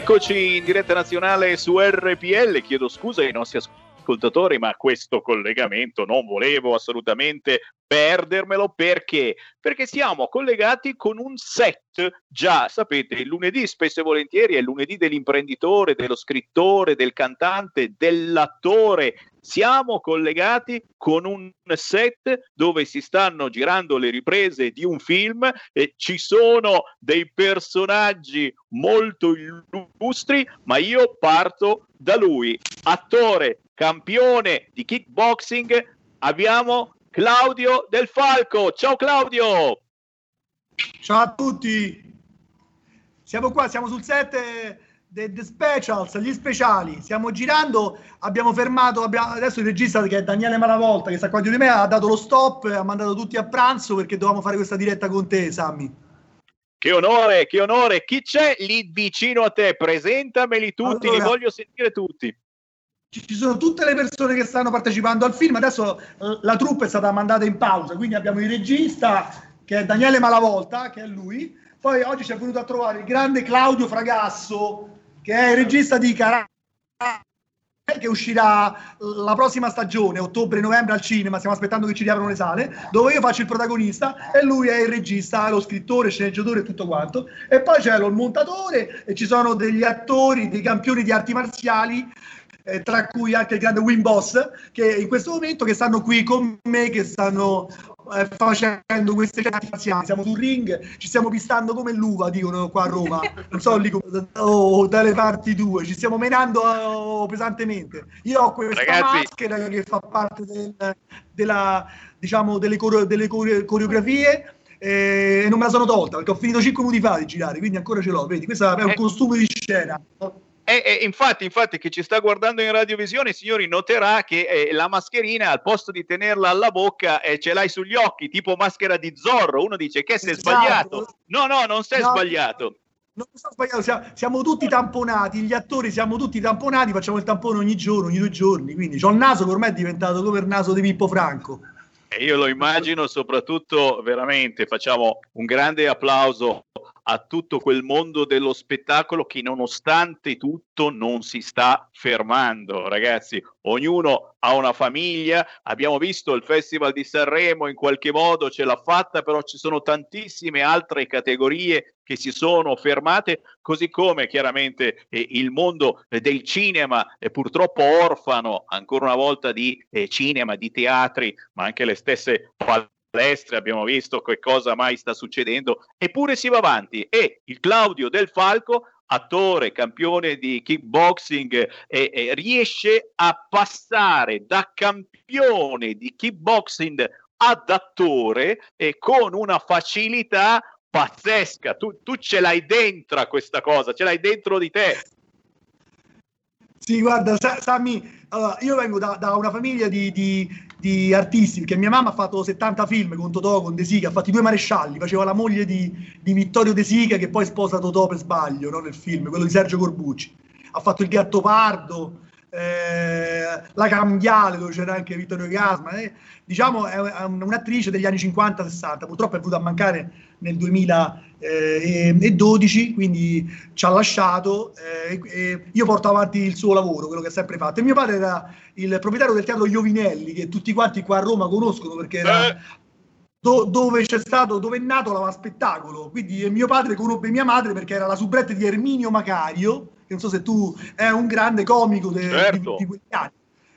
E Rieccoci in diretta nazionale su RPL. Chiedo scusa ai nostri ascoltatori, ma questo collegamento non volevo assolutamente perdermelo perché? Perché siamo collegati con un set, già sapete, il lunedì spesso e volentieri è il lunedì dell'imprenditore, dello scrittore, del cantante, dell'attore. Siamo collegati con un set dove si stanno girando le riprese di un film e ci sono dei personaggi molto illustri, ma io parto da lui, attore, campione di kickboxing. Abbiamo Claudio Del Falco. Ciao Claudio! Ciao a tutti, siamo qua, siamo sul set The, the Specials, gli speciali. Stiamo girando, abbiamo fermato, abbiamo, adesso il regista che è Daniele Malavolta, che sta qua dietro di me, ha dato lo stop, ha mandato tutti a pranzo perché dovevamo fare questa diretta con te, Sammy. Che onore, che onore. Chi c'è lì vicino a te? Presentameli tutti, li Allora- voglio sentire tutti. Ci sono tutte le persone che stanno partecipando al film, adesso eh, la troupe è stata mandata in pausa, quindi abbiamo il regista, che è Daniele Malavolta, che è lui. Poi oggi ci è venuto a trovare il grande Claudio Fragasso, che è il regista di Carà che uscirà la prossima stagione, ottobre-novembre al cinema, stiamo aspettando che ci riaprano le sale, dove io faccio il protagonista e lui è il regista, lo scrittore, sceneggiatore e tutto quanto. E poi c'è lo- montatore e ci sono degli attori, dei campioni di arti marziali, eh, tra cui anche il grande Wim Boss, che in questo momento che stanno qui con me, che stanno eh, facendo queste arti marziali. Siamo sul ring, ci stiamo pistando come l'uva, dicono qua a Roma. Non so lì o dalle parti tue, ci stiamo menando eh, pesantemente. Io ho questa Ragazzi. maschera che fa parte del- della, diciamo, delle, coreo- delle core- coreografie eh, e non me la sono tolta perché ho finito 5 minuti fa di girare, quindi ancora ce l'ho. Vedi, questo è un costume di scena. E, e infatti, infatti, chi ci sta guardando in radiovisione, signori, noterà che eh, la mascherina al posto di tenerla alla bocca eh, ce l'hai sugli occhi, tipo maschera di Zorro. Uno dice che sei Esatto. sbagliato. No, no, non sei No. sbagliato. Non sto sbagliando, siamo, siamo tutti tamponati, gli attori siamo tutti tamponati, facciamo il tampone ogni giorno, ogni due giorni, quindi ho il naso che ormai è diventato come il naso di Pippo Franco. E io lo immagino, soprattutto veramente facciamo un grande applauso a tutto quel mondo dello spettacolo che nonostante tutto non si sta fermando, ragazzi. Ognuno ha una famiglia, abbiamo visto il Festival di Sanremo in qualche modo ce l'ha fatta, però ci sono tantissime altre categorie che si sono fermate, così come chiaramente eh, il mondo eh, del cinema è purtroppo orfano ancora una volta di eh, cinema, di teatri, ma anche le stesse palestre, abbiamo visto che cosa mai sta succedendo, eppure si va avanti e il Claudio Del Falco attore, campione di kickboxing, eh, eh, riesce a passare da campione di kickboxing ad attore e con una facilità pazzesca. Tu, tu ce l'hai dentro questa cosa, ce l'hai dentro di te. Sì, guarda, Sa- Sammy, allora, io vengo da, da una famiglia di, di- di artisti, perché mia mamma ha fatto 70 film con Totò, con De Sica, ha fatto i due marescialli, faceva la moglie di, di Vittorio De Sica che poi sposa Totò per sbaglio no, nel film, quello di Sergio Corbucci. Ha fatto Il Gattopardo, eh, La Cambiale dove c'era anche Vittorio Gasma, eh. diciamo è, è un- un'attrice degli anni 50-60, purtroppo è venuta a mancare nel 2012, quindi ci ha lasciato. eh, e io porto avanti il suo lavoro, quello che ha sempre fatto. E mio padre era il proprietario del teatro Iovinelli, che tutti quanti qua a Roma conoscono perché era do- dove c'è stato, dove è nato la spettacolo. Quindi eh, mio padre conobbe mia madre perché era la soubrette di Erminio Macario, che non so se tu è un grande comico de- Certo. di, di quegli anni.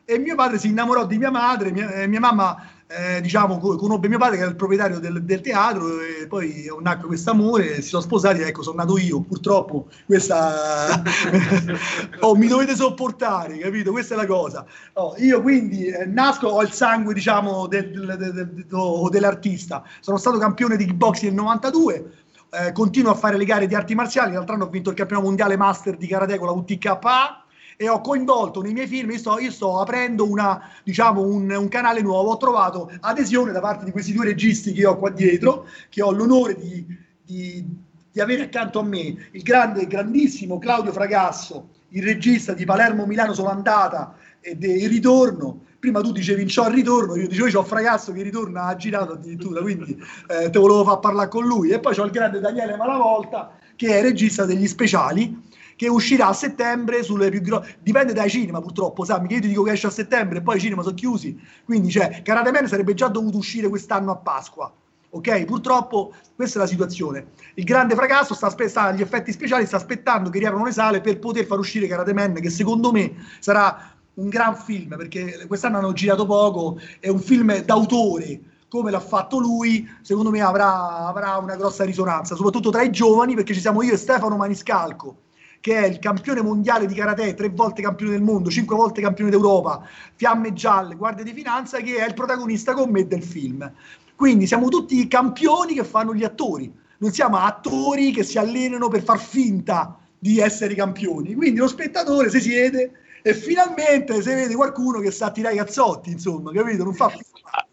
E mio padre si innamorò di mia madre, mia, eh, mia mamma eh, diciamo co- conobbe mio padre che era il proprietario del, del teatro e poi nacque questo amore, si sono sposati, ecco sono nato io, purtroppo questa oh, mi dovete sopportare, capito? Questa è la cosa. Oh, io quindi eh, nasco, ho il sangue diciamo del- del- do- dell'artista, sono stato campione di kickboxing nel 92, eh, continuo a fare le gare di arti marziali, l'altro anno ho vinto il campionato mondiale master di karate con la UTKA e ho coinvolto nei miei film, io sto, io sto aprendo una, diciamo, un, un canale nuovo, ho trovato adesione da parte di questi due registi che ho qua dietro, che ho l'onore di, di- di avere accanto a me, il grande, grandissimo Claudio Fragasso, il regista di Palermo Milano sono andata e il ritorno. Prima tu dicevi c'ho il ritorno, io dicevo c'ho Fragasso che ritorna, ha girato addirittura, quindi eh, te volevo far parlare con lui. E poi c'ho il grande Daniele Malavolta che è regista degli speciali che uscirà a settembre sulle più grosse dipende dai cinema purtroppo Sammy che io ti dico che esce a settembre e poi i cinema sono chiusi. Quindi cioè Karate Man sarebbe già dovuto uscire quest'anno a Pasqua ok? Purtroppo questa è la situazione. Il grande fracasso sta, aspe- sta agli effetti speciali sta aspettando che riaprano le sale per poter far uscire Karate Man che secondo me sarà un gran film perché quest'anno hanno girato poco è un film d'autore come l'ha fatto lui, secondo me avrà, avrà una grossa risonanza, soprattutto tra i giovani, perché ci siamo io e Stefano Maniscalco, che è il campione mondiale di karate, tre volte campione del mondo, cinque volte campione d'Europa, Fiamme Gialle, Guardia di Finanza, che è il protagonista con me del film. Quindi siamo tutti campioni che fanno gli attori, non siamo attori che si allenano per far finta di essere campioni. Quindi lo spettatore si siede e finalmente si vede qualcuno che sa tirare i cazzotti, insomma, capito? Non fa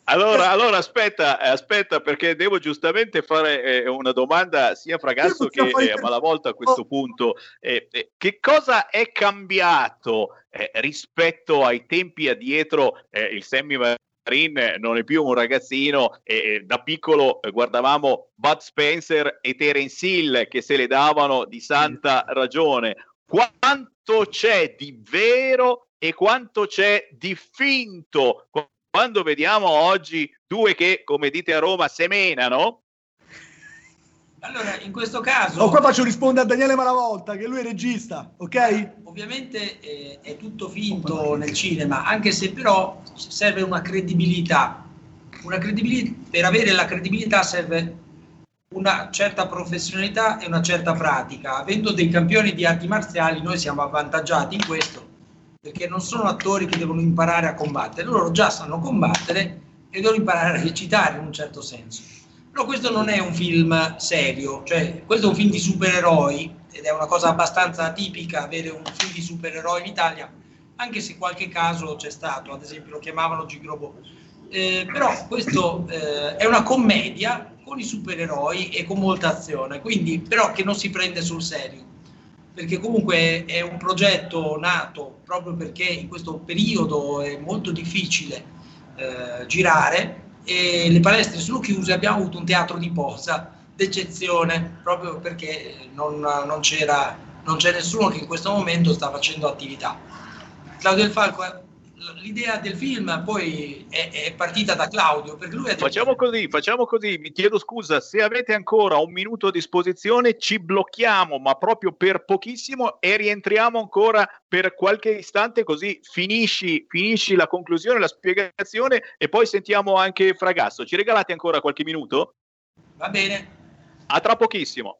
Allora, allora aspetta, eh, aspetta, perché devo giustamente fare eh, una domanda sia a Fragasso che eh, a Malavolta a questo punto. Eh, eh, che cosa è cambiato eh, rispetto ai tempi addietro? Eh, il Sammy Marin non è più un ragazzino da piccolo eh, guardavamo Bud Spencer e Terence Hill che se le davano di santa ragione. Quanto c'è di vero e quanto c'è di finto quando vediamo oggi due che, come dite a Roma, semenano? Allora, in questo caso... Oh, qua faccio rispondere a Daniele Malavolta, che lui è regista, ok? Ovviamente eh, è tutto finto nel cinema, anche se però serve una credibilità. Una credibilità per avere la credibilità serve una certa professionalità e una certa pratica. Avendo dei campioni di arti marziali, noi siamo avvantaggiati in questo, perché non sono attori che devono imparare a combattere, loro già sanno combattere e devono imparare a recitare in un certo senso. Però questo non è un film serio, cioè questo è un film di supereroi ed è una cosa abbastanza tipica avere un film di supereroi in Italia, anche se qualche caso c'è stato, ad esempio lo chiamavano Gigrobo. Eh, però questo eh, è una commedia con i supereroi e con molta azione, quindi però che non si prende sul serio, perché comunque è un progetto nato proprio perché in questo periodo è molto difficile eh, girare e le palestre sono chiuse, abbiamo avuto un teatro di posa d'eccezione proprio perché non, non c'era non c'è nessuno che in questo momento sta facendo attività. Claudio Del Falco, eh, l'idea del film poi è, è partita da Claudio, perché lui ha detto Facciamo così, facciamo così, mi chiedo scusa, se avete ancora un minuto a disposizione ci blocchiamo, ma proprio per pochissimo e rientriamo ancora per qualche istante così finisci, finisci la conclusione, la spiegazione e poi sentiamo anche Fragasso. Ci regalate ancora qualche minuto? Va bene. A tra pochissimo.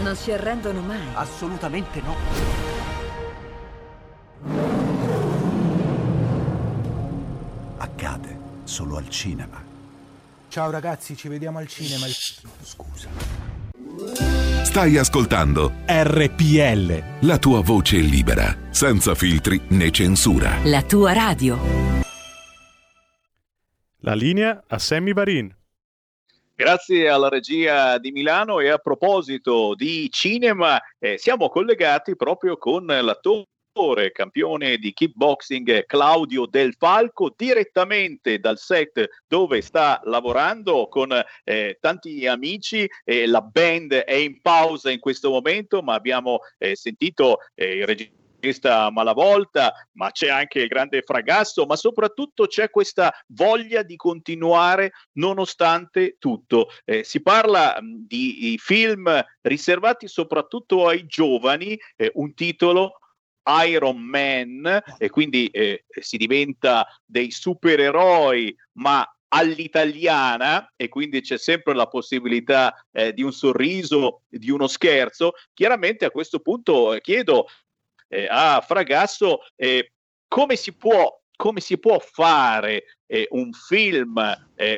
Non si arrendono mai. Assolutamente no. Accade solo al cinema. Ciao ragazzi, ci vediamo al cinema. Scusa. Stai ascoltando RPL. la tua voce libera, senza filtri né censura. La tua radio. La linea a Sammy Varin. Grazie alla regia di Milano e a proposito di cinema, eh, siamo collegati proprio con l'attore campione di kickboxing Claudio Del Falco direttamente dal set dove sta lavorando con eh, tanti amici e la band è in pausa in questo momento ma abbiamo eh, sentito eh, il regista Malavolta, ma c'è anche il grande Fragasso, ma soprattutto c'è questa voglia di continuare nonostante tutto. Eh, si parla di, di film riservati soprattutto ai giovani, eh, un titolo Iron Man e quindi eh, si diventa dei supereroi, ma all'italiana e quindi c'è sempre la possibilità eh, di un sorriso, di uno scherzo. Chiaramente a questo punto eh, chiedo eh, a Fragasso eh, come si può come si può fare eh, un film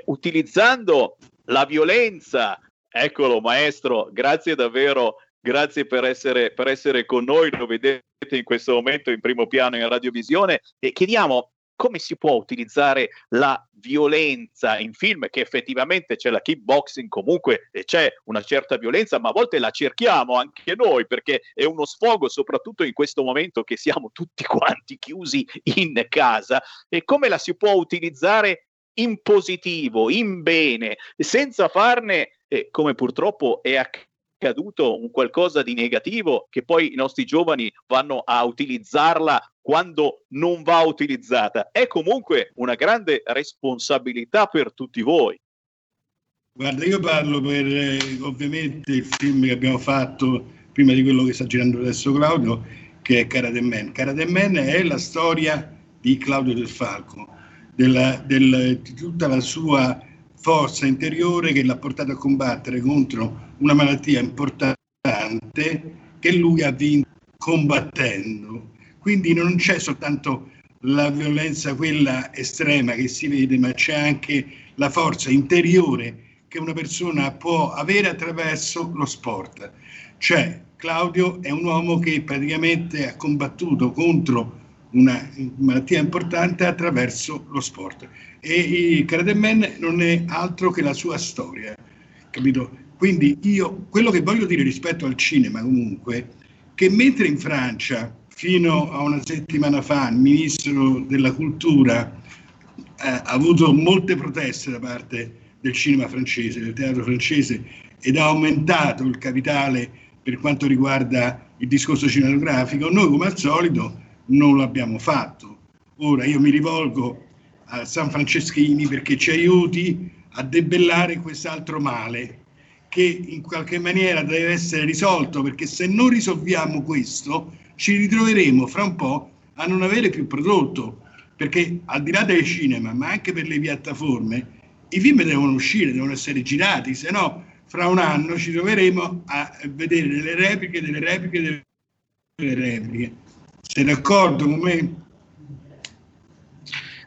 utilizzando la violenza? Eccolo maestro grazie davvero grazie per essere, per essere con noi lo vedete in questo momento in primo piano in radiovisione e chiediamo come si può utilizzare la violenza in film, che effettivamente c'è la kickboxing, comunque eh, c'è una certa violenza, ma a volte la cerchiamo anche noi perché è uno sfogo, soprattutto in questo momento che siamo tutti quanti chiusi in casa, e come la si può utilizzare in positivo, in bene, senza farne, eh, come purtroppo è accaduto, un qualcosa di negativo che poi i nostri giovani vanno a utilizzarla quando non va utilizzata. È comunque una grande responsabilità per tutti voi. Guarda, io parlo per eh, ovviamente il film che abbiamo fatto prima di quello che sta girando adesso Claudio, che è Karate Man. Karate Man è la storia di Claudio Del Falco, della- del- di tutta la sua forza interiore che l'ha portato a combattere contro una malattia importante che lui ha vinto combattendo. Quindi non c'è soltanto la violenza, quella estrema che si vede, ma c'è anche la forza interiore che una persona può avere attraverso lo sport. Cioè, Claudio è un uomo che praticamente ha combattuto contro una malattia importante attraverso lo sport. E il Karate Man non è altro che la sua storia, capito? Quindi io, quello che voglio dire rispetto al cinema comunque, che mentre in Francia, fino a una settimana fa, il ministro della cultura eh, ha avuto molte proteste da parte del cinema francese, del teatro francese, ed ha aumentato il capitale per quanto riguarda il discorso cinematografico, noi come al solito non l'abbiamo fatto. Ora io mi rivolgo a San Franceschini perché ci aiuti a debellare quest'altro male che in qualche maniera deve essere risolto perché se non risolviamo questo ci ritroveremo fra un po' a non avere più prodotto perché al di là del cinema ma anche per le piattaforme i film devono uscire, devono essere girati, se no fra un anno ci troveremo a vedere delle repliche, delle repliche, delle repliche. Sei d'accordo con me?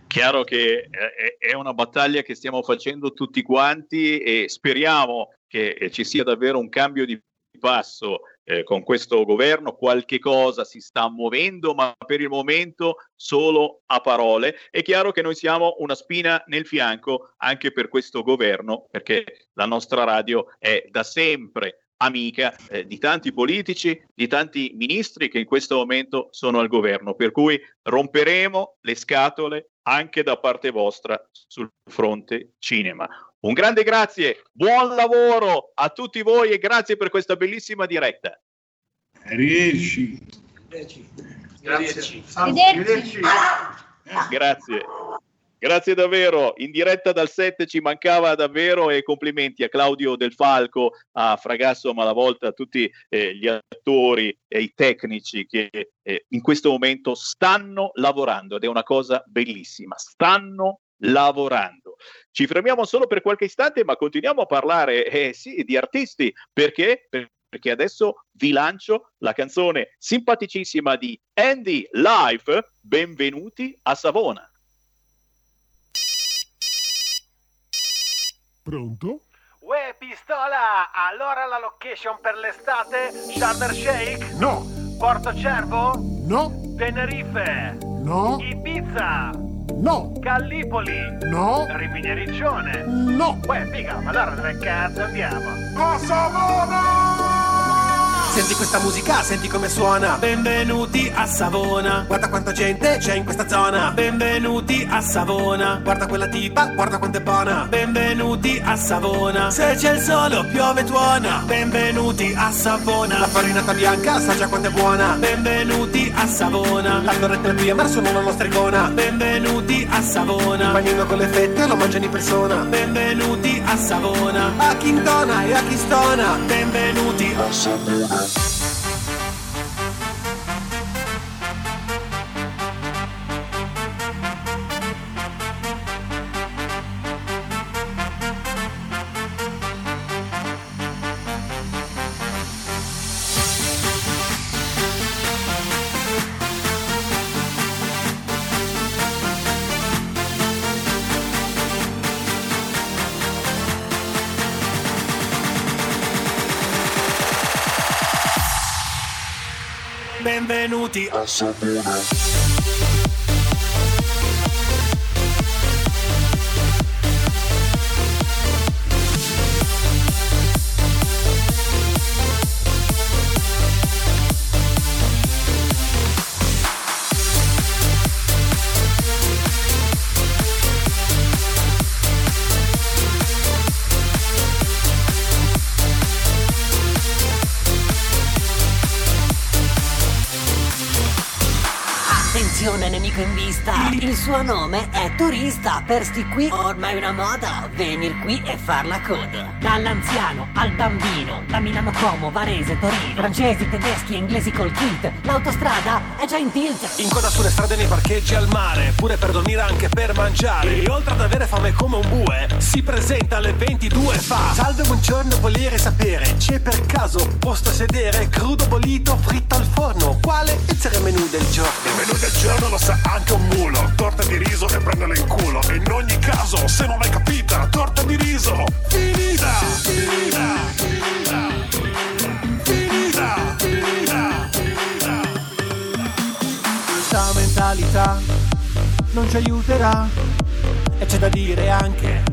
Chiaro che eh, è una battaglia che stiamo facendo tutti quanti e speriamo che eh, ci sia davvero un cambio di passo eh, con questo governo, qualche cosa si sta muovendo, ma per il momento solo a parole. È chiaro che noi siamo una spina nel fianco anche per questo governo, perché la nostra radio è da sempre amica eh, di tanti politici, di tanti ministri che in questo momento sono al governo, per cui romperemo le scatole anche da parte vostra sul fronte cinema. Un grande grazie, buon lavoro a tutti voi e grazie per questa bellissima diretta. Arrivederci. Grazie. Arrivederci. Grazie. Grazie davvero, in diretta dal 7 ci mancava davvero e complimenti a Claudio Del Falco, a Fragasso Malavolta, a tutti eh, gli attori e i tecnici che eh, in questo momento stanno lavorando ed è una cosa bellissima, stanno lavorando. Ci fermiamo solo per qualche istante ma continuiamo a parlare eh, sì, di artisti perché? Per- perché adesso vi lancio la canzone simpaticissima di Andy Life, Benvenuti a Savona. Pronto? Uè, pistola! Allora la location per l'estate? Sharm el Sheikh? No! Porto Cervo? No! Tenerife? No! Ibiza? No! Gallipoli? No! Rimini Riccione? No! Uè, figa, ma allora dove cazzo andiamo? A Savona! Senti questa musica, senti come suona. Benvenuti a Savona. Guarda quanta gente c'è in questa zona. Benvenuti a Savona. Guarda quella tipa, guarda quanto è buona. Benvenuti a Savona. Se c'è il sole piove tuona. Benvenuti a Savona. La farinata bianca sa già quanto è buona. Benvenuti a Savona. La torretta del ma sono la nostra icona. Benvenuti a Savona. Il bagnino con le fette lo mangiano in persona. Benvenuti a Savona. A Quintona e a Chistona. Benvenuti a Savona. ます。Benvenuti a Savona. Nemico in vista. Il suo nome è turista. Per sti qui ormai è una moda. Venir qui e far la coda. Dall'anziano al bambino. Da Milano Como, Varese, Torino. Francesi, tedeschi e inglesi col kit L'autostrada è già in tilt. In coda sulle strade nei parcheggi al mare. Pure per dormire anche per mangiare. E oltre ad avere fame come un bue Si presenta alle 22 e fa. Salve buongiorno volere sapere? C'è per caso posto a sedere? Crudo bolito fritto al forno. Quale è il menù del giorno? Il menù del giorno lo sa anche un mulo. Torta di riso e prendela in culo. E in ogni caso, se non l'hai capita Torta di riso. Finita! Finita! Finita! Finita! Questa mentalità non ci aiuterà. E c'è da dire anche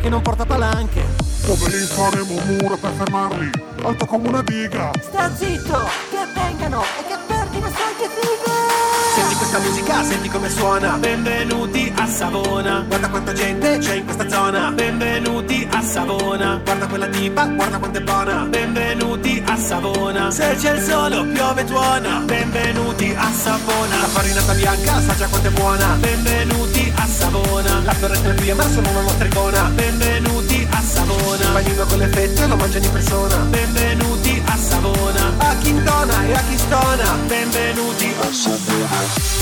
Che non porta palanche. Dove li faremo un muro per fermarli? Alto come una diga. Sta zitto, che vengano e che perdino fighe Senti questa musica, senti come suona. Benvenuti a Savona. Guarda quanta gente c'è in questa zona. Benvenuti a Savona. Guarda quella tipa, guarda quanto è buona. Benvenuti a Savona. Se c'è il sole piove tuona Benvenuti a Savona. La farinata bianca sa già quanto è buona. Benvenuti a Savona. La fioretta è via ma sono una mostricona Benvenuti a Savona. Il panino con le fette lo mangiano in persona. Benvenuti a Savona. A chi intona e a chi stona. Benvenuti. A Savona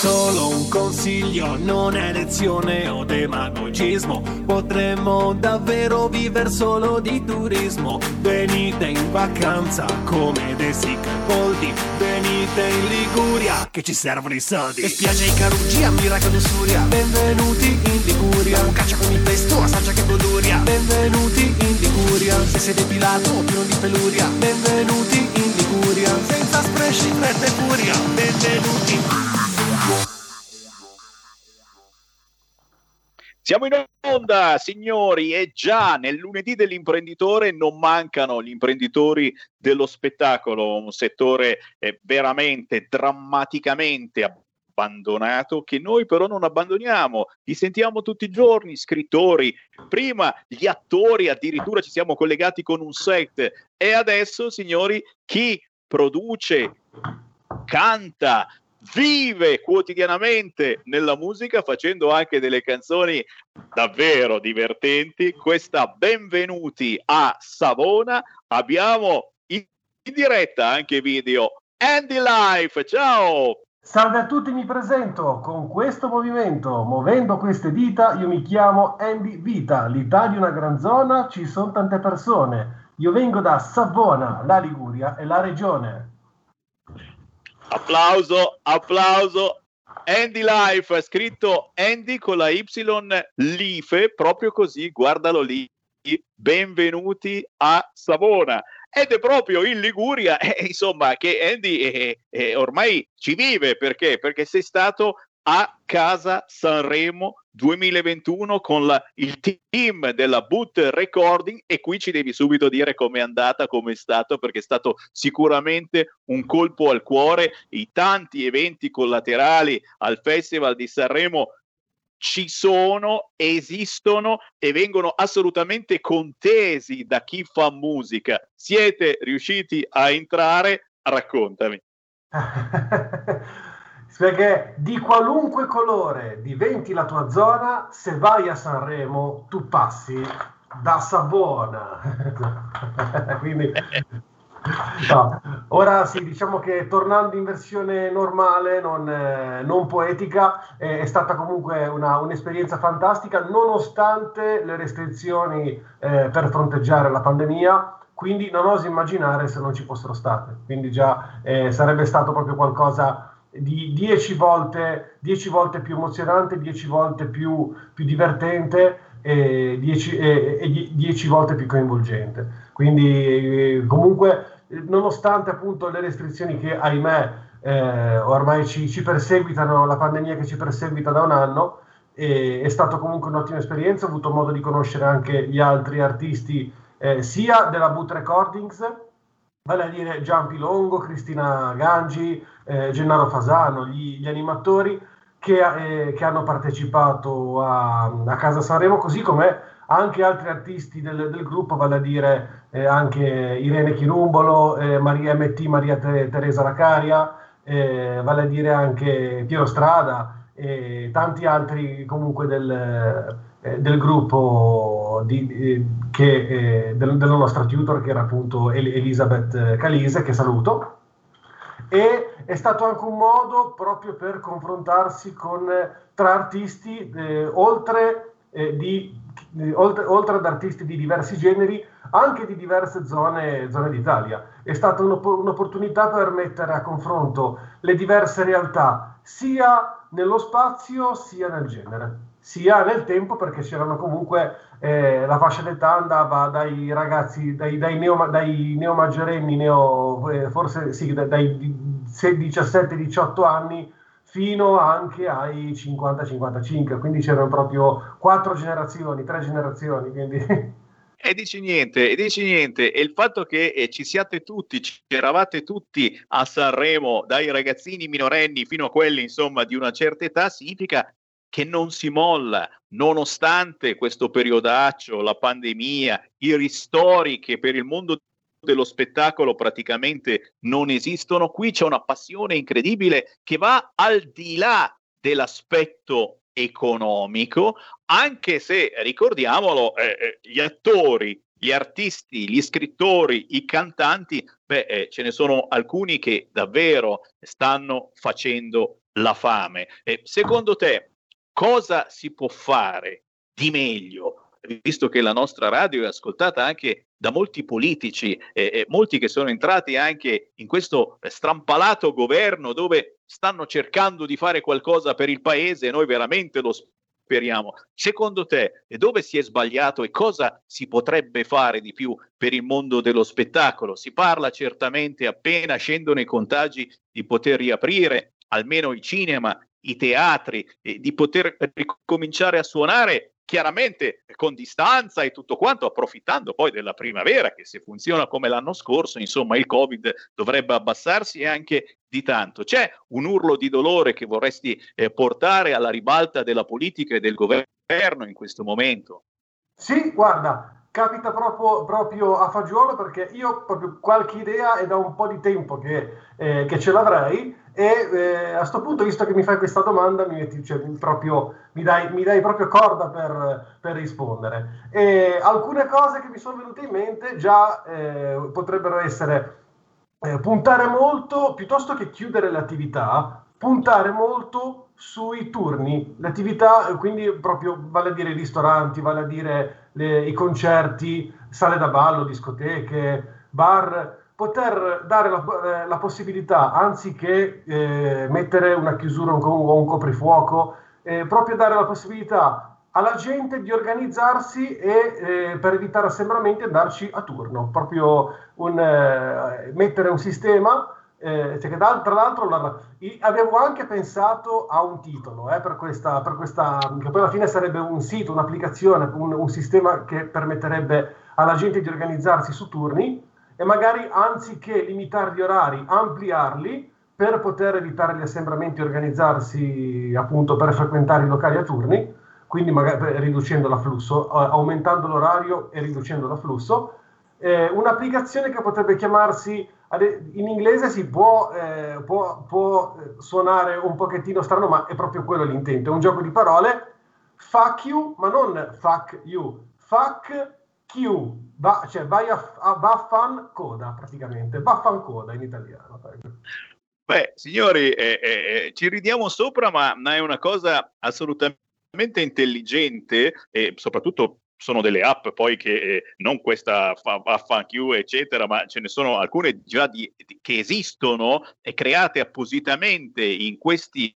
solo un consiglio, non è lezione o demagogismo. Potremmo davvero vivere solo di turismo. Venite in vacanza come dei Boldi. Venite in Liguria che ci servono i soldi. E spiaggia in Carugia, Miraca Lussuria. Benvenuti in Liguria. Un caccia con il pesto, assaggia che goduria. Benvenuti in Liguria. Se sei depilato o pieno di peluria. Benvenuti in Liguria. Senza sprechi, fretta e furia. Benvenuti. Siamo in onda, signori, e già nel lunedì dell'imprenditore non mancano gli imprenditori dello spettacolo, un settore eh, veramente drammaticamente abbandonato che noi però non abbandoniamo. Li sentiamo tutti i giorni, scrittori, prima gli attori, addirittura ci siamo collegati con un set e adesso, signori, chi produce, canta, vive quotidianamente nella musica facendo anche delle canzoni davvero divertenti. Questa benvenuti a Savona. Abbiamo in diretta anche video Andy Life. Ciao! Salve a tutti, mi presento con questo movimento, muovendo queste dita, io mi chiamo Andy Vita, l'Italia è una gran zona, ci sono tante persone, io vengo da Savona, la Liguria e la regione. Applauso, applauso. Andy Life, scritto Andy con la Y Life, proprio così, guardalo lì. Benvenuti a Savona. Ed è proprio in Liguria, eh, insomma, che Andy eh, eh, ormai ci vive perché? Perché sei stato a casa Sanremo 2021 con la- il team della Boot Recording e qui ci devi subito dire com'è andata, com'è stato perché è stato sicuramente un colpo al cuore, i tanti eventi collaterali al Festival di Sanremo ci sono, esistono e vengono assolutamente contesi da chi fa musica. Siete riusciti a entrare? Raccontami. Perché di qualunque colore diventi la tua zona, se vai a Sanremo tu passi da Savona. Quindi, no. Ora sì, diciamo che tornando in versione normale, non, eh, non poetica, eh, è stata comunque una- un'esperienza fantastica, nonostante le restrizioni eh, per fronteggiare la pandemia. quindi non oso immaginare se non ci fossero state. Quindi già eh, sarebbe stato proprio qualcosa di dieci volte, dieci volte più emozionante, dieci volte più, più divertente e dieci, e- e die- dieci volte più coinvolgente. Quindi eh, comunque, eh, nonostante appunto le restrizioni che ahimè eh, ormai ci, ci perseguitano, la pandemia che ci perseguita da un anno, e è stato comunque un'ottima esperienza, ho avuto modo di conoscere anche gli altri artisti eh, sia della Boot Recordings, vale a dire Giampi Longo, Cristina Gangi, eh, Gennaro Fasano, gli, gli animatori che, eh, che hanno partecipato a, a Casa Sanremo, così come anche altri artisti del, del gruppo, vale a dire eh, anche Irene Chirumbolo, eh, Maria MT, Maria Te- Teresa Racaria, eh, vale a dire anche Piero Strada e tanti altri comunque del, eh, del gruppo di- di- che, eh, del- della nostra tutor che era appunto El- Elisabeth Calise, che saluto. E è stato anche un modo proprio per confrontarsi con eh, tra artisti eh, oltre, eh, di, eh, oltre, oltre ad artisti di diversi generi anche di diverse zone, zone d'Italia. È stata un'opp- un'opportunità per mettere a confronto le diverse realtà sia nello spazio sia nel genere sia nel tempo perché c'erano comunque eh, la fascia d'età andava dai ragazzi, dai, dai, neo, dai neomaggiorenni, neo, eh, forse sì, dai, dai 17-18 anni fino anche ai 50-55, quindi c'erano proprio quattro generazioni, tre generazioni, quindi E dici niente, e dici niente. E il fatto che eh, ci siate tutti, ci eravate tutti a Sanremo, dai ragazzini minorenni fino a quelli, insomma, di una certa età, significa che non si molla, nonostante questo periodaccio, la pandemia, i ristori che per il mondo dello spettacolo praticamente non esistono. Qui c'è una passione incredibile che va al di là dell'aspetto economico, anche se ricordiamolo, eh, eh, gli attori, gli artisti, gli scrittori, i cantanti, beh, eh, ce ne sono alcuni che davvero stanno facendo la fame. Eh, secondo te, cosa si può fare di meglio? Visto che la nostra radio è ascoltata anche da molti politici, eh, eh, molti che sono entrati anche in questo eh, strampalato governo dove stanno cercando di fare qualcosa per il paese e noi veramente lo speriamo. Secondo te, e dove si è sbagliato e cosa si potrebbe fare di più per il mondo dello spettacolo? Si parla certamente appena scendono i contagi di poter riaprire almeno i cinema, i teatri, e di poter ricominciare a suonare chiaramente con distanza e tutto quanto, approfittando poi della primavera che se funziona come l'anno scorso, insomma il Covid dovrebbe abbassarsi e anche di tanto. C'è un urlo di dolore che vorresti eh, portare alla ribalta della politica e del governo in questo momento? Sì, guarda, capita proprio, proprio a fagiolo perché io proprio qualche idea è da un po' di tempo che, eh, che ce l'avrei e eh, a questo punto, visto che mi fai questa domanda, mi, metti, cioè, proprio, mi, dai, mi dai proprio corda per, per rispondere. E alcune cose che mi sono venute in mente già eh, potrebbero essere eh, puntare molto, piuttosto che chiudere le attività, puntare molto sui turni, le attività, eh, quindi proprio vale a dire i ristoranti, vale a dire le- i concerti, sale da ballo, discoteche, bar, poter dare la, eh, la possibilità, anziché eh, mettere una chiusura o un, coprifuoco, eh, proprio dare la possibilità alla gente di organizzarsi e eh, per evitare assembramenti andarci a turno, proprio un, eh, mettere un sistema. Eh, cioè tra l'altro avevo anche pensato a un titolo eh, per, questa, per questa, che poi alla fine sarebbe un sito, un'applicazione, un, un sistema che permetterebbe alla gente di organizzarsi su turni e magari anziché limitare gli orari, ampliarli per poter evitare gli assembramenti e organizzarsi appunto per frequentare i locali a turni, quindi magari riducendo l'afflusso, a- aumentando l'orario e riducendo l'afflusso. Eh, un'applicazione che potrebbe chiamarsi, in inglese si può, eh, può, può suonare un pochettino strano, ma è proprio quello l'intento, è un gioco di parole, fuck you, ma non fuck you, fuck Q, va, cioè vai a, a vaffan coda praticamente, vaffan coda in italiano. Beh, signori, eh, eh, eh, ci ridiamo sopra, ma è una cosa assolutamente intelligente e soprattutto sono delle app poi che eh, non questa fa- Funk You eccetera, ma ce ne sono alcune già di- di- che esistono e create appositamente in questi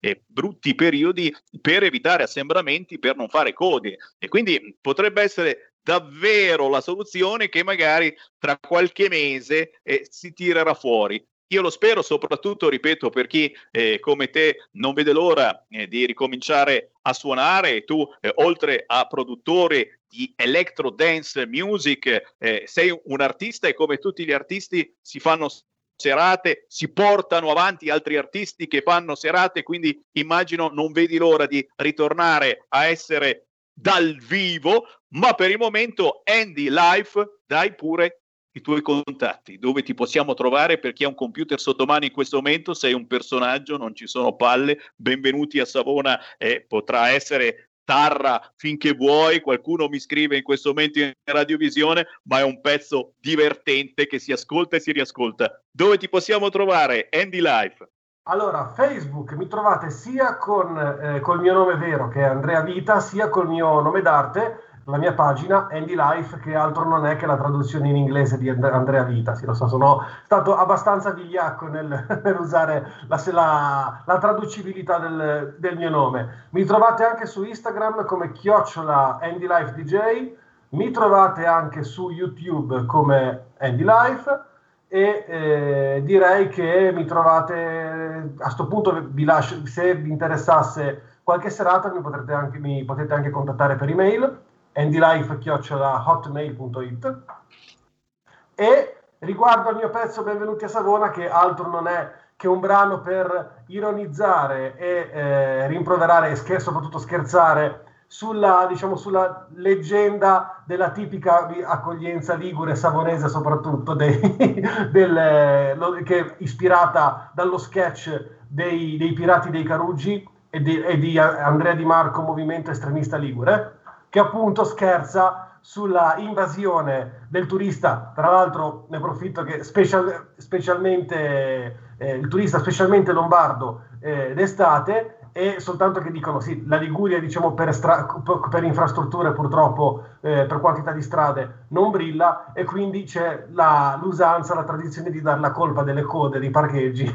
eh, brutti periodi per evitare assembramenti, per non fare code e quindi potrebbe essere davvero la soluzione che magari tra qualche mese eh, si tirerà fuori. Io lo spero, soprattutto, ripeto, per chi eh, come te non vede l'ora eh, di ricominciare a suonare tu, eh, oltre a produttore di electro dance music, eh, sei un artista e come tutti gli artisti si fanno serate, si portano avanti altri artisti che fanno serate, quindi immagino non vedi l'ora di ritornare a essere dal vivo, ma per il momento Andy Life dai pure i tuoi contatti, dove ti possiamo trovare per chi ha un computer sotto mano in questo momento, sei un personaggio, non ci sono palle, benvenuti a Savona, eh, potrà essere Tarra finché vuoi, qualcuno mi scrive in questo momento in radiovisione, ma è un pezzo divertente che si ascolta e si riascolta. Dove ti possiamo trovare? Andy Life. Allora, Facebook mi trovate sia con eh, col mio nome vero che è Andrea Vita, sia col mio nome d'arte, la mia pagina Andy Life, che altro non è che la traduzione in inglese di And- Andrea Vita. Sì, lo so, sono stato abbastanza vigliacco nel, nell'usare la, la- la traducibilità del, del mio nome. Mi trovate anche su Instagram come chiocciola Andy Life DJ, mi trovate anche su YouTube come Andy Life e eh, direi che mi trovate a sto punto vi lascio se vi interessasse qualche serata mi, anche, mi potete anche contattare per email andylife.hotmail.it e riguardo al mio pezzo Benvenuti a Savona che altro non è che un brano per ironizzare e eh, rimproverare e scher- soprattutto scherzare sulla, diciamo, sulla leggenda della tipica accoglienza ligure savonese soprattutto dei, del, lo- che è ispirata dallo sketch dei, dei pirati dei Caruggi e di, e di Andrea Di Marco Movimento Estremista Ligure che appunto scherza sulla invasione del turista, tra l'altro ne approfitto che special- specialmente eh, il turista specialmente lombardo eh, d'estate e soltanto che dicono sì, la Liguria diciamo per, stra- per infrastrutture purtroppo eh, per quantità di strade non brilla e quindi c'è la, l'usanza, la tradizione di dare la colpa delle code dei parcheggi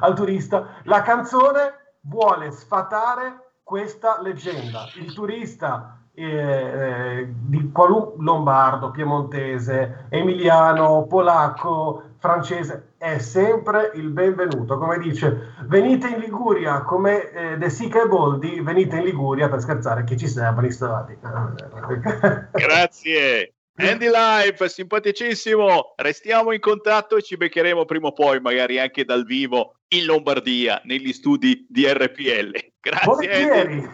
al turista. La canzone vuole sfatare questa leggenda. Il turista eh, di qualunque lombardo, piemontese, emiliano, polacco, francese è sempre il benvenuto. Come dice, venite in Liguria come eh, De Sica e Boldi, venite in Liguria per scherzare che ci servono i stati. Grazie. Andy Life, simpaticissimo. Restiamo in contatto e ci beccheremo prima o poi, magari anche dal vivo in Lombardia, negli studi di RPL. Grazie.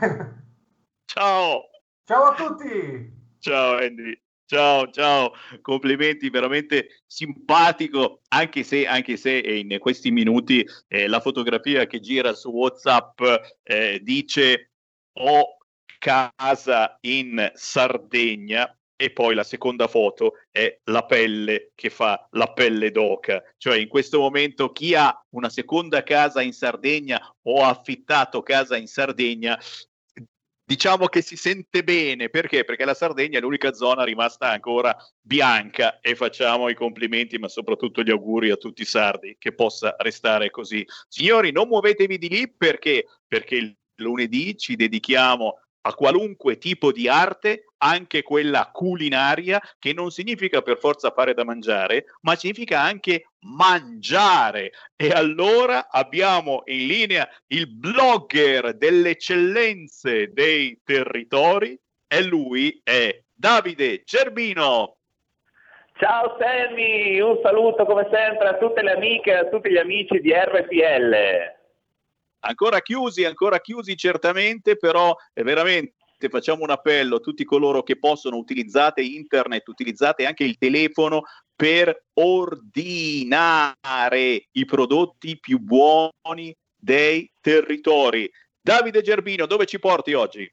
Ciao. Ciao a tutti. Ciao Andy. Ciao, ciao, complimenti, veramente simpatico, anche se, anche se in questi minuti eh, la fotografia che gira su WhatsApp eh, dice ho casa in Sardegna e poi la seconda foto è la pelle che fa la pelle d'oca, cioè in questo momento chi ha una seconda casa in Sardegna o ha affittato casa in Sardegna diciamo che si sente bene perché? Perché la Sardegna è l'unica zona rimasta ancora bianca e facciamo i complimenti, ma soprattutto gli auguri a tutti i sardi che possa restare così. Signori, non muovetevi di lì perché? Perché lunedì ci dedichiamo a qualunque tipo di arte, anche quella culinaria, che non significa per forza fare da mangiare, ma significa anche mangiare. E allora abbiamo in linea il blogger delle eccellenze dei territori e lui è Davide Gerbino. Ciao Sammy, un saluto come sempre a tutte le amiche e a tutti gli amici di RPL. Ancora chiusi, ancora chiusi certamente, però è veramente facciamo un appello a tutti coloro che possono utilizzate internet, utilizzate anche il telefono per ordinare i prodotti più buoni dei territori. Davide Gerbino, dove ci porti oggi?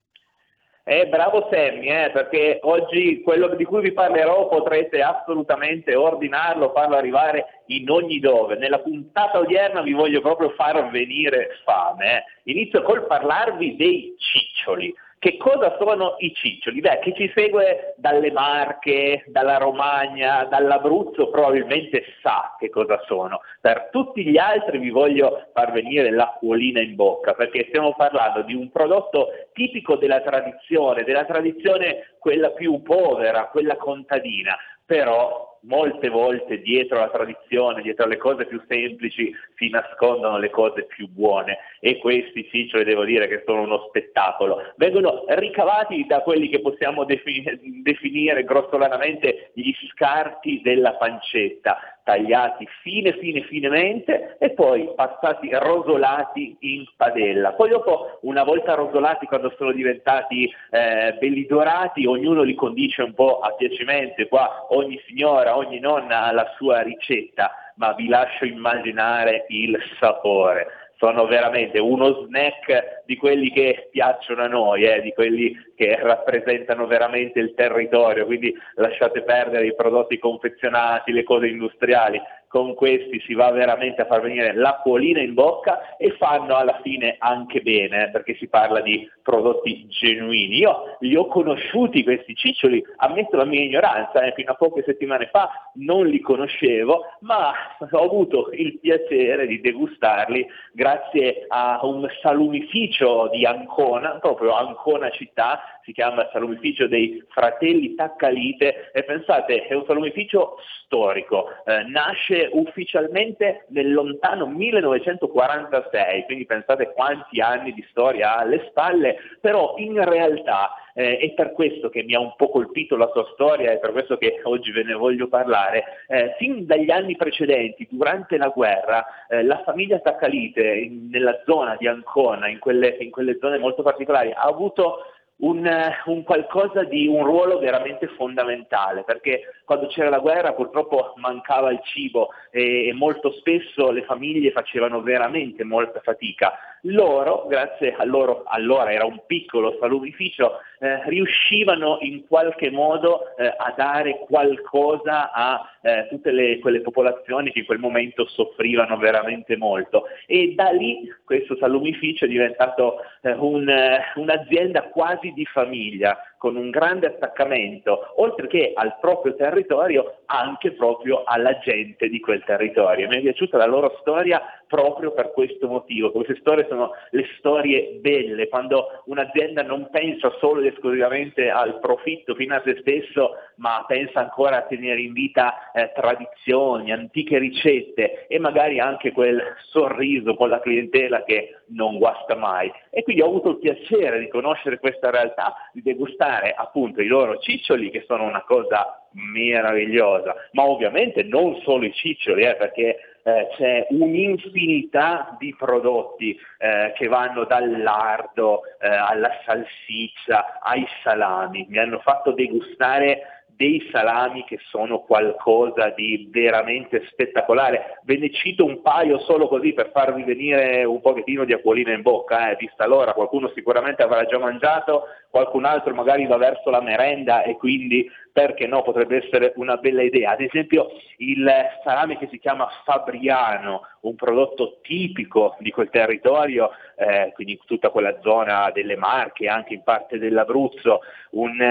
Eh, bravo Sammy, eh, perché oggi quello di cui vi parlerò potrete assolutamente ordinarlo, farlo arrivare in ogni dove. Nella puntata odierna vi voglio proprio far venire fame. eh. Inizio col parlarvi dei ciccioli, Che cosa sono i ciccioli? Beh, chi ci segue dalle Marche, dalla Romagna, dall'Abruzzo probabilmente sa che cosa sono. Per tutti gli altri vi voglio far venire l'acquolina in bocca, perché stiamo parlando di un prodotto tipico della tradizione, della tradizione quella più povera, quella contadina, però molte volte dietro la tradizione, dietro le cose più semplici si nascondono le cose più buone e questi sì, le devo dire che sono uno spettacolo. Vengono ricavati da quelli che possiamo definire, definire grossolanamente gli scarti della pancetta, tagliati fine fine finemente e poi passati rosolati in padella. Poi dopo, una volta rosolati, quando sono diventati eh, belli dorati, ognuno li condisce un po' a piacimento, qua ogni signora, ogni nonna ha la sua ricetta, ma vi lascio immaginare il sapore sono veramente uno snack di quelli che piacciono a noi, eh, di quelli che rappresentano veramente il territorio, quindi lasciate perdere i prodotti confezionati, le cose industriali, con questi si va veramente a far venire l'acquolina in bocca e fanno alla fine anche bene, perché si parla di prodotti genuini. Io li ho conosciuti questi ciccioli, ammetto la mia ignoranza, eh, fino a poche settimane fa non li conoscevo, ma ho avuto il piacere di degustarli grazie a un salumificio di Ancona, proprio Ancona città, si chiama Salumificio dei Fratelli Taccalite e pensate è un salumificio storico, eh, nasce ufficialmente nel lontano 1946, quindi pensate quanti anni di storia ha alle spalle, però in realtà eh, è per questo che mi ha un po' colpito la sua storia, è per questo che oggi ve ne voglio parlare. Eh, fin dagli anni precedenti, durante la guerra, eh, la famiglia Taccalite in, nella zona di Ancona, in quelle, in quelle zone molto particolari, ha avuto un, un, qualcosa di un ruolo veramente fondamentale, perché quando c'era la guerra purtroppo mancava il cibo e, e molto spesso le famiglie facevano veramente molta fatica. Loro, grazie a loro, allora era un piccolo salumificio, eh, riuscivano in qualche modo eh, a dare qualcosa a eh, tutte le, quelle popolazioni che in quel momento soffrivano veramente molto. E da lì questo salumificio è diventato eh, un, eh, un'azienda quasi di famiglia, con un grande attaccamento, oltre che al proprio territorio, anche proprio alla gente di quel territorio. Mi è piaciuta la loro storia proprio per questo motivo. Queste storie sono le storie belle, quando un'azienda non pensa solo ed esclusivamente al profitto fino a se stesso, ma pensa ancora a tenere in vita eh, tradizioni, antiche ricette e magari anche quel sorriso con la clientela che non guasta mai. E quindi ho avuto il piacere di conoscere questa realtà, di degustare appunto i loro ciccioli che sono una cosa meravigliosa, ma ovviamente non solo i ciccioli, eh, perché eh, c'è un'infinità di prodotti eh, che vanno dal lardo eh, alla salsiccia ai salami, mi hanno fatto degustare dei salami che sono qualcosa di veramente spettacolare. Ve ne cito un paio solo così per farvi venire un pochettino di acquolina in bocca, eh. vista l'ora, qualcuno sicuramente avrà già mangiato, qualcun altro magari va verso la merenda e quindi perché no, potrebbe essere una bella idea. Ad esempio il salame che si chiama Fabriano, un prodotto tipico di quel territorio, eh, quindi tutta quella zona delle Marche, anche in parte dell'Abruzzo, un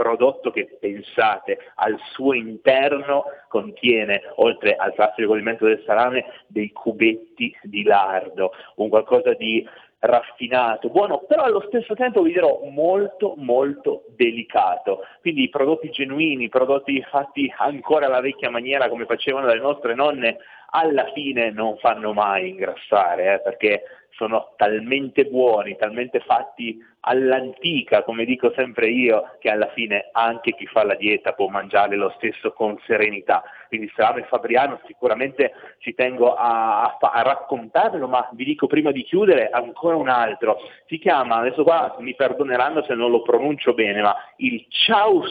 prodotto che pensate al suo interno contiene, oltre al classico condimento del salame, dei cubetti di lardo, un qualcosa di raffinato, buono, però allo stesso tempo vi dirò molto molto delicato. Quindi prodotti genuini, prodotti fatti ancora alla vecchia maniera come facevano le nostre nonne, alla fine non fanno mai ingrassare, eh, perché sono talmente buoni, talmente fatti all'antica, come dico sempre io, che alla fine anche chi fa la dieta può mangiare lo stesso con serenità. Quindi salame fabriano sicuramente ci tengo a, a, a raccontarvelo, ma vi dico prima di chiudere ancora un altro. Si chiama, adesso qua mi perdoneranno se non lo pronuncio bene, ma il ciao,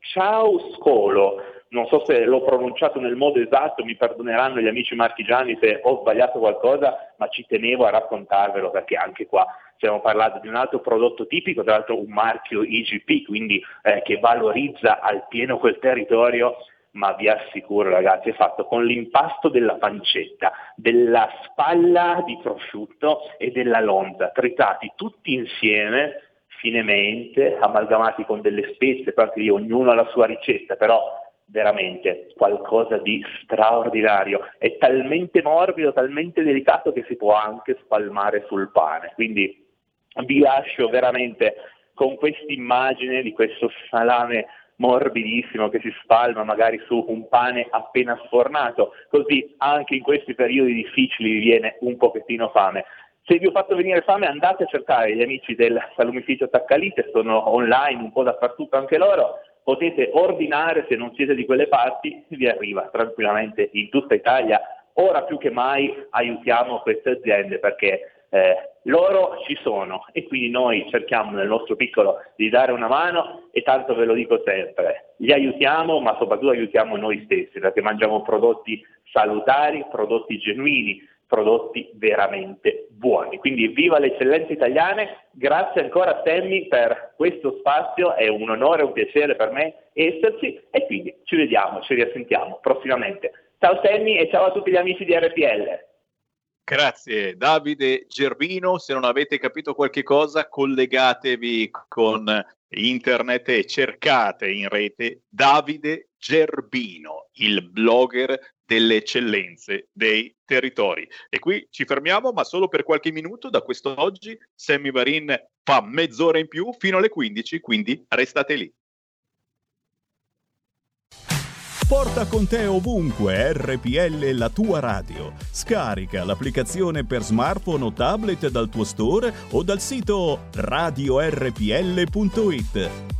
ciao scolo non so se l'ho pronunciato nel modo esatto, mi perdoneranno gli amici marchigiani se ho sbagliato qualcosa, ma ci tenevo a raccontarvelo perché anche qua stiamo parlando di un altro prodotto tipico, tra l'altro un marchio IGP, quindi eh, che valorizza al pieno quel territorio ma vi assicuro ragazzi è fatto con l'impasto della pancetta, della spalla di prosciutto e della lonza, tritati tutti insieme finemente, amalgamati con delle spezie, lì ognuno ha la sua ricetta, però veramente qualcosa di straordinario. È talmente morbido, talmente delicato che si può anche spalmare sul pane. Quindi vi lascio veramente con questa immagine di questo salame morbidissimo che si spalma magari su un pane appena sfornato, così anche in questi periodi difficili vi viene un pochettino fame. Se vi ho fatto venire fame andate a cercare gli amici del salumificio Taccalite, sono online un po' dappertutto anche loro, potete ordinare se non siete di quelle parti, vi arriva tranquillamente in tutta Italia. Ora più che mai aiutiamo queste aziende perché eh, loro ci sono e quindi noi cerchiamo nel nostro piccolo di dare una mano e tanto ve lo dico sempre, li aiutiamo ma soprattutto aiutiamo noi stessi perché mangiamo prodotti salutari, prodotti genuini, prodotti veramente buoni. Quindi viva le eccellenze italiane, grazie ancora a Sammy per questo spazio, è un onore e un piacere per me esserci e quindi ci vediamo, ci riassentiamo prossimamente. Ciao Sammy e ciao a tutti gli amici di RPL. Grazie Davide Gerbino, se non avete capito qualche cosa collegatevi con internet e cercate in rete Davide Gerbino, il blogger delle eccellenze dei territori. E qui ci fermiamo, ma solo per qualche minuto. Da quest'oggi Sammy Varin fa mezz'ora in più fino alle 15, quindi restate lì. Porta con te ovunque RPL la tua radio. Scarica l'applicazione per smartphone o tablet dal tuo store o dal sito radiorpl.it.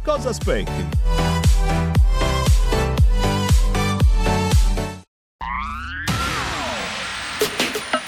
Cosa aspetti?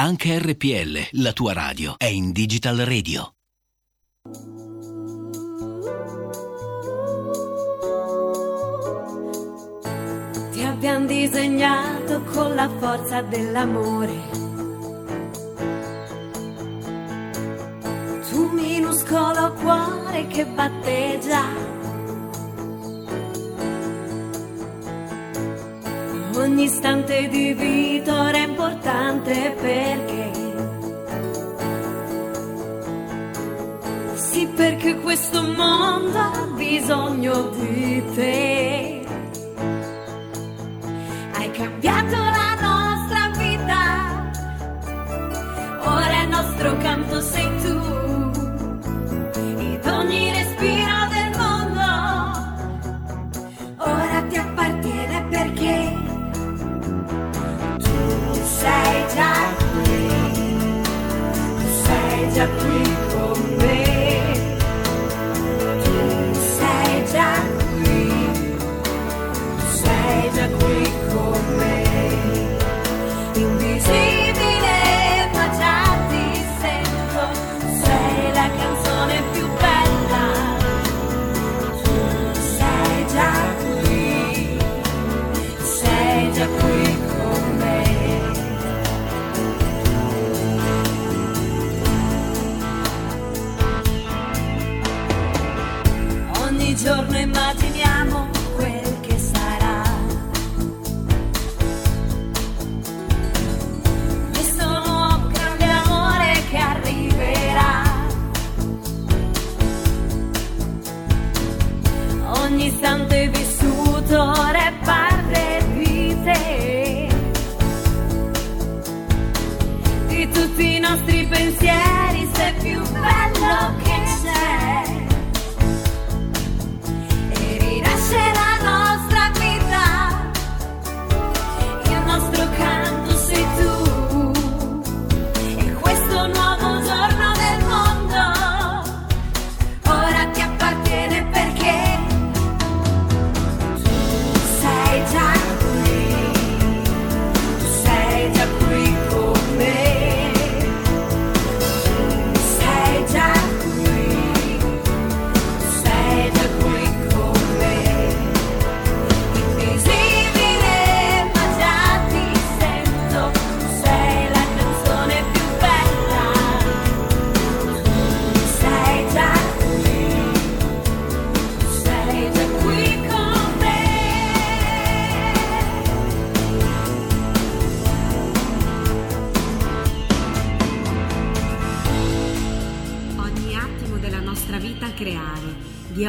Anche RPL, la tua radio, è in Digital Radio. Ti abbiamo disegnato con la forza dell'amore. Tu minuscolo cuore che batteggia Ogni istante di vita ora è importante perché Sì, perché questo mondo ha bisogno di te.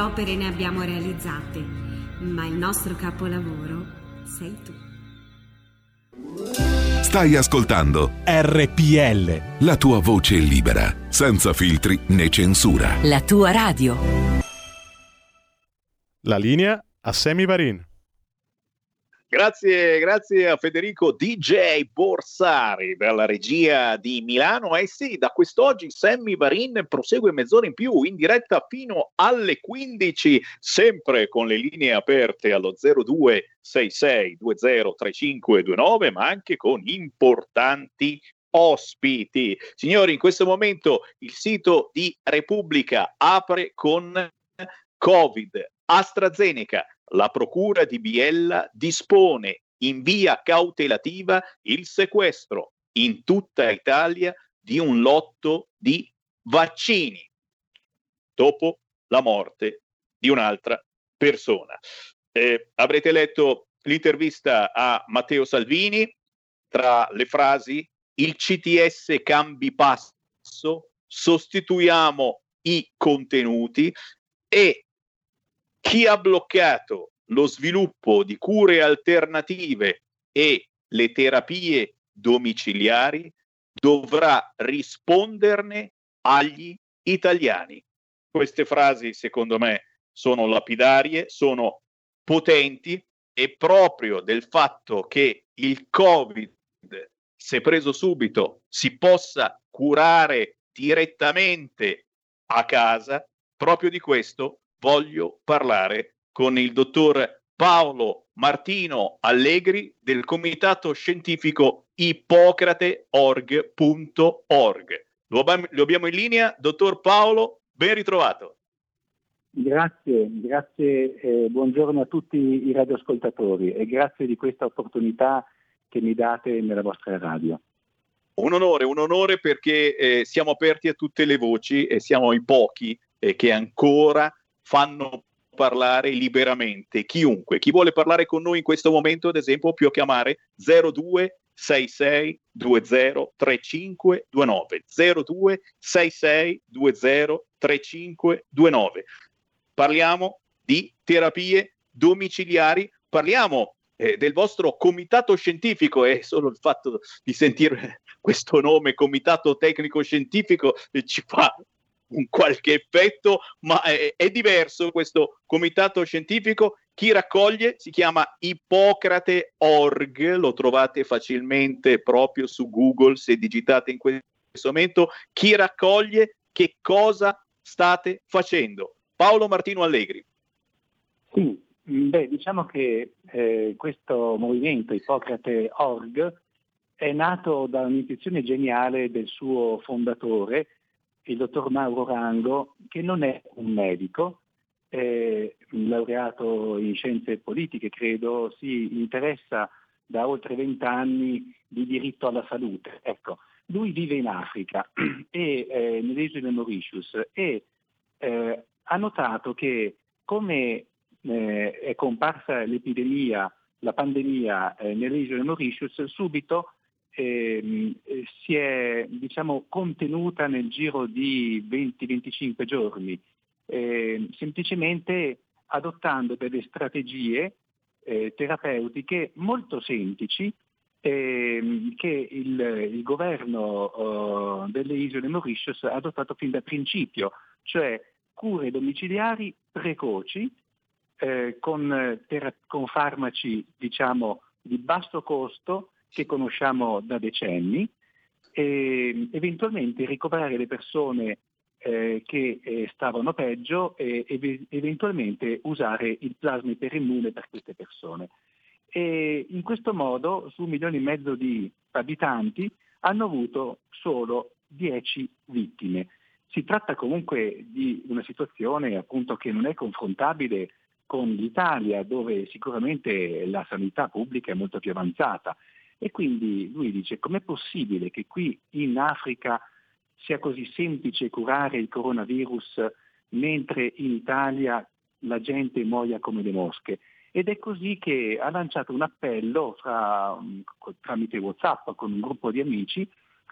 Opere ne abbiamo realizzate, ma il nostro capolavoro sei tu. Stai ascoltando RPL. la tua voce libera, senza filtri né censura. La tua radio. La linea a Semi Varin. Grazie, grazie a Federico DJ Borsari dalla regia di Milano. Eh sì, da quest'oggi Sammy Varin prosegue mezz'ora in più in diretta fino alle 15, sempre con le linee aperte allo 0266203529, ma anche con importanti ospiti. Signori, in questo momento il sito di Repubblica apre con Covid. AstraZeneca, la procura di Biella dispone in via cautelativa il sequestro in tutta Italia di un lotto di vaccini dopo la morte di un'altra persona. Eh, avrete letto l'intervista a Matteo Salvini tra le frasi il CTS cambi passo, sostituiamo i contenuti e chi ha bloccato lo sviluppo di cure alternative e le terapie domiciliari dovrà risponderne agli italiani. Queste frasi, secondo me, sono lapidarie, sono potenti e proprio del fatto che il Covid, se preso subito, si possa curare direttamente a casa, proprio di questo voglio parlare con il dottor Paolo Martino Allegri del comitato scientifico ippocrate.org.org. Lo, abbiamo- lo abbiamo in linea, dottor Paolo, ben ritrovato. Grazie, grazie, eh, buongiorno a tutti i radioascoltatori e grazie di questa opportunità che mi date nella vostra radio. Un onore, un onore perché eh, siamo aperti a tutte le voci e siamo i pochi eh, che ancora fanno parlare liberamente chiunque. Chi vuole parlare con noi in questo momento, ad esempio, può chiamare 0266 20 3529 0266 20 3529. Parliamo di terapie domiciliari, parliamo eh, del vostro comitato scientifico e solo il fatto di sentire questo nome, comitato tecnico scientifico, eh, ci fa un qualche effetto, ma è, è diverso questo comitato scientifico. Chi raccoglie si chiama Ippocrate.org, lo trovate facilmente proprio su Google se digitate in questo momento. Chi raccoglie, che cosa state facendo? Paolo Martino Allegri. Sì, beh, diciamo che eh, questo movimento Ippocrate.org è nato da un'intuizione geniale del suo fondatore, il dottor Mauro Rango, che non è un medico, è un laureato in scienze politiche, credo, si interessa da oltre vent'anni di diritto alla salute. Ecco, lui vive in Africa e eh, nelle Mauritius e eh, ha notato che come eh, è comparsa l'epidemia, la pandemia eh, nelle Mauritius, subito eh, si è diciamo, contenuta nel giro di 20-25 giorni, eh, semplicemente adottando delle strategie eh, terapeutiche molto semplici ehm, che il, il governo eh, delle isole Mauritius ha adottato fin da principio, cioè cure domiciliari precoci eh, con, tera- con farmaci diciamo, di basso costo che conosciamo da decenni e eventualmente ricoverare le persone eh, che eh, stavano peggio e ev- eventualmente usare il plasma iperimmune per queste persone. E in questo modo su un milione e mezzo di abitanti hanno avuto solo 10 vittime. Si tratta comunque di una situazione appunto che non è confrontabile con l'Italia, dove sicuramente la sanità pubblica è molto più avanzata. E quindi lui dice com'è possibile che qui in Africa sia così semplice curare il coronavirus mentre in Italia la gente muoia come le mosche? Ed è così che ha lanciato un appello fra, tramite Whatsapp con un gruppo di amici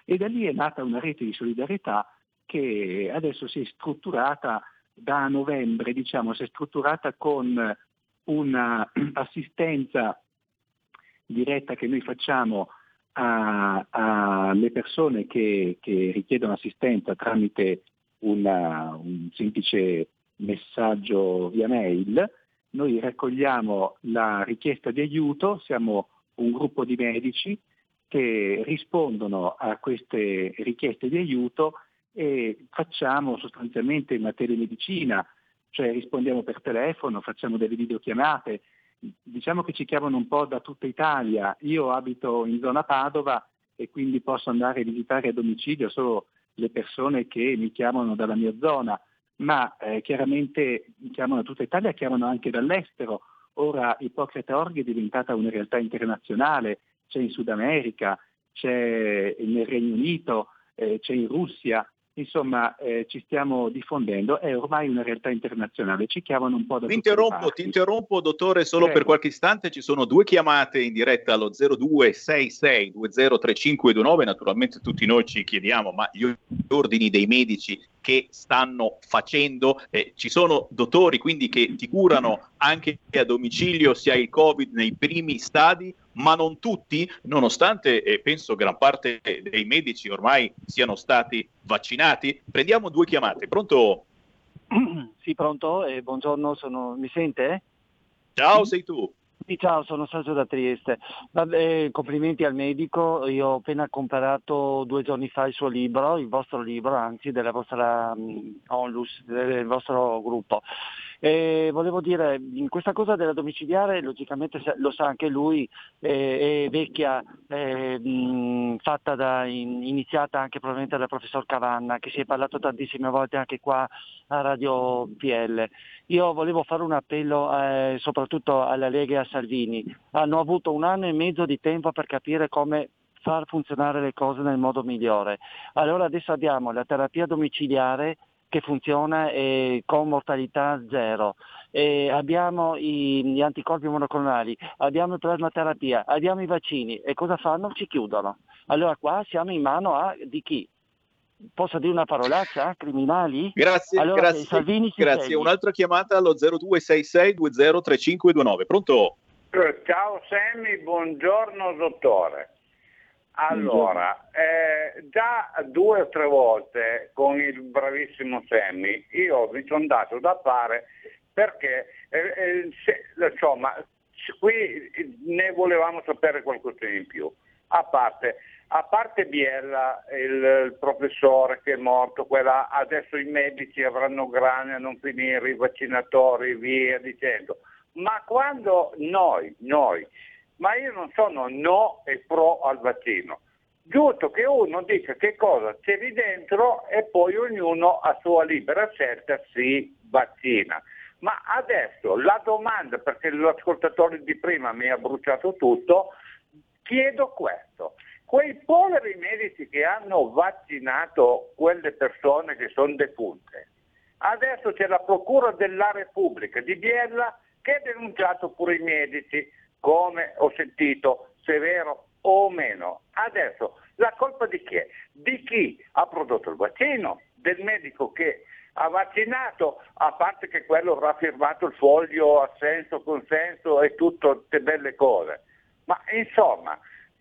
e da lì è nata una rete di solidarietà che adesso si è strutturata da novembre diciamo, si è strutturata con un'assistenza diretta che noi facciamo alle persone che, che, richiedono assistenza tramite una, un semplice messaggio via mail. Noi raccogliamo la richiesta di aiuto, siamo un gruppo di medici che rispondono a queste richieste di aiuto e facciamo sostanzialmente in materia di medicina, cioè rispondiamo per telefono, facciamo delle videochiamate, diciamo che ci chiamano un po' da tutta Italia, io abito in zona Padova e quindi posso andare a visitare a domicilio solo le persone che mi chiamano dalla mia zona, ma eh, chiaramente mi chiamano da tutta Italia, chiamano anche dall'estero. Ora Ippocrate Org è diventata una realtà internazionale, c'è in Sud America, c'è nel Regno Unito, eh, c'è in Russia, insomma eh, ci stiamo diffondendo, è ormai una realtà internazionale, ci chiamano un po' da Ti interrompo, ti interrompo dottore solo Prego. per qualche istante, ci sono due chiamate in diretta allo 0266203529, naturalmente tutti noi ci chiediamo ma gli ordini dei medici che stanno facendo, eh, ci sono dottori quindi che ti curano anche a domicilio se hai il covid nei primi stadi ma non tutti, nonostante eh, penso gran parte dei medici ormai siano stati vaccinati. Prendiamo due chiamate. Pronto? Sì, pronto? Eh, buongiorno, sono... mi sente? Ciao, sei tu. Sì, ciao, sono Sergio da Trieste. Vabbè, complimenti al medico, io ho appena comprato due giorni fa il suo libro, il vostro libro, anzi della vostra um, Onlus, del vostro gruppo. E volevo dire, in questa cosa della domiciliare, logicamente lo sa anche lui, eh, è vecchia, eh, fatta da, in- iniziata anche probabilmente dal professor Cavanna, che si è parlato tantissime volte anche qua a Radio PL. Io volevo fare un appello eh, soprattutto alla Lega e a Salvini. Hanno avuto un anno e mezzo di tempo per capire come far funzionare le cose nel modo migliore. Allora adesso abbiamo la terapia domiciliare che funziona eh, con mortalità zero. E abbiamo i- gli anticorpi monoclonali, abbiamo la plasmaterapia, abbiamo i vaccini e cosa fanno? Ci chiudono. Allora qua siamo in mano a di chi? Posso dire una parolaccia? Criminali? Grazie, Allora, grazie, Salvini grazie. Un'altra chiamata allo 0266203529. Pronto? Eh, Ciao Sammy, buongiorno dottore. Allora, eh, già due o tre volte con il bravissimo Sammy io mi sono dato da fare perché eh, eh, se- insomma qui ne volevamo sapere qualcosa in più. A parte, a parte Biella, il, il professore che è morto, quella, adesso i medici avranno grane a non finire, i vaccinatori, via dicendo. Ma quando noi, noi, ma io non sono no e pro al vaccino, giusto che uno dica che cosa c'è lì dentro e poi ognuno a sua libera scelta si vaccina. Ma adesso la domanda, perché l'ascoltatore di prima mi ha bruciato tutto, chiedo questo. Quei poveri medici che hanno vaccinato quelle persone che sono defunte, adesso c'è la Procura della Repubblica di Biella che ha denunciato pure i medici, come ho sentito, se vero o meno. Adesso la colpa di chi è? Di chi ha prodotto il vaccino, del medico che ha vaccinato, a parte che quello avrà firmato il foglio assenso, consenso e tutte belle cose. Ma insomma,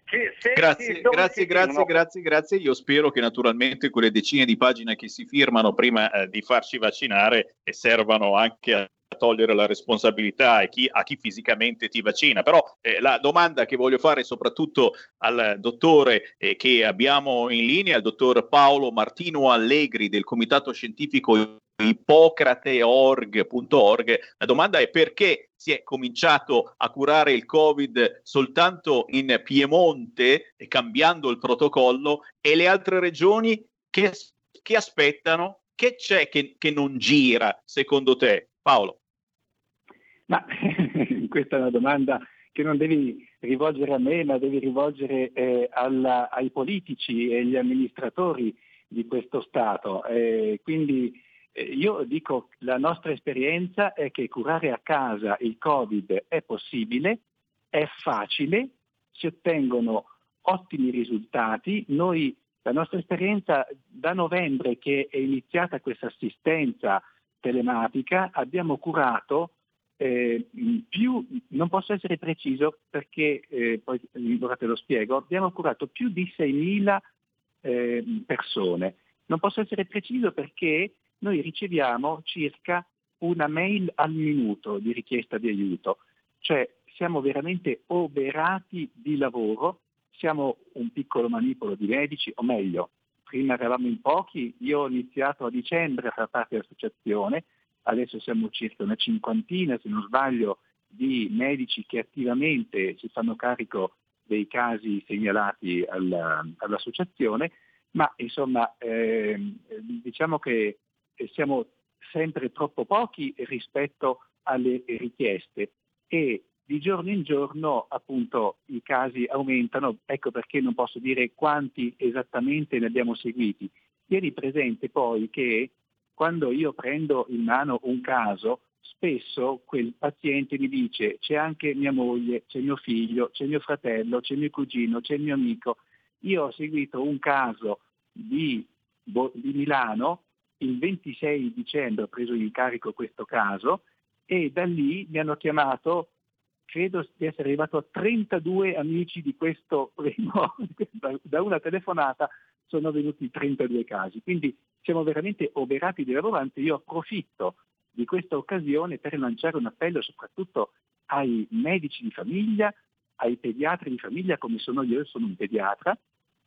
Grazie, grazie, grazie, grazie, grazie. Io spero che naturalmente quelle decine di pagine che si firmano prima eh, di farci vaccinare servano anche a togliere la responsabilità a chi, a chi fisicamente ti vaccina. Però eh, la domanda che voglio fare soprattutto al dottore eh, che abbiamo in linea, il dottor Paolo Martino Allegri del Comitato Scientifico ippocrateorg.org. La domanda è perché si è cominciato a curare il Covid soltanto in Piemonte, eh, cambiando il protocollo, e le altre regioni che, che aspettano? Che c'è che, che non gira secondo te, Paolo? Ma questa è una domanda che non devi rivolgere a me, ma devi rivolgere eh, alla- ai politici e agli amministratori di questo Stato. Eh, quindi eh, io dico la nostra esperienza è che curare a casa il Covid è possibile, è facile, si ottengono ottimi risultati. Noi, la nostra esperienza da novembre che è iniziata questa assistenza telematica abbiamo curato eh, più, non posso essere preciso perché eh, poi ora te lo spiego, abbiamo curato più di 6.000 eh, persone. Non posso essere preciso perché noi riceviamo circa una mail al minuto di richiesta di aiuto, cioè siamo veramente oberati di lavoro, siamo un piccolo manipolo di medici, o meglio, prima eravamo in pochi, io ho iniziato a dicembre a far parte dell'associazione, adesso siamo circa una cinquantina, se non sbaglio, di medici che attivamente si fanno carico dei casi segnalati alla, all'associazione, ma insomma ehm, diciamo che siamo sempre troppo pochi rispetto alle richieste e di giorno in giorno appunto i casi aumentano, ecco perché non posso dire quanti esattamente ne abbiamo seguiti. Tieni presente poi che quando io prendo in mano un caso, spesso quel paziente mi dice c'è anche mia moglie, c'è mio figlio, c'è mio fratello, c'è mio cugino, c'è mio amico. Io ho seguito un caso di, di Milano, il 26 dicembre ho preso in carico questo caso e da lì mi hanno chiamato, credo di essere arrivato a 32 amici di questo primo, da una telefonata sono venuti 32 casi. Quindi siamo veramente oberati di lavoro, anzi io approfitto di questa occasione per lanciare un appello soprattutto ai medici di famiglia, ai pediatri di famiglia come sono io, sono un pediatra,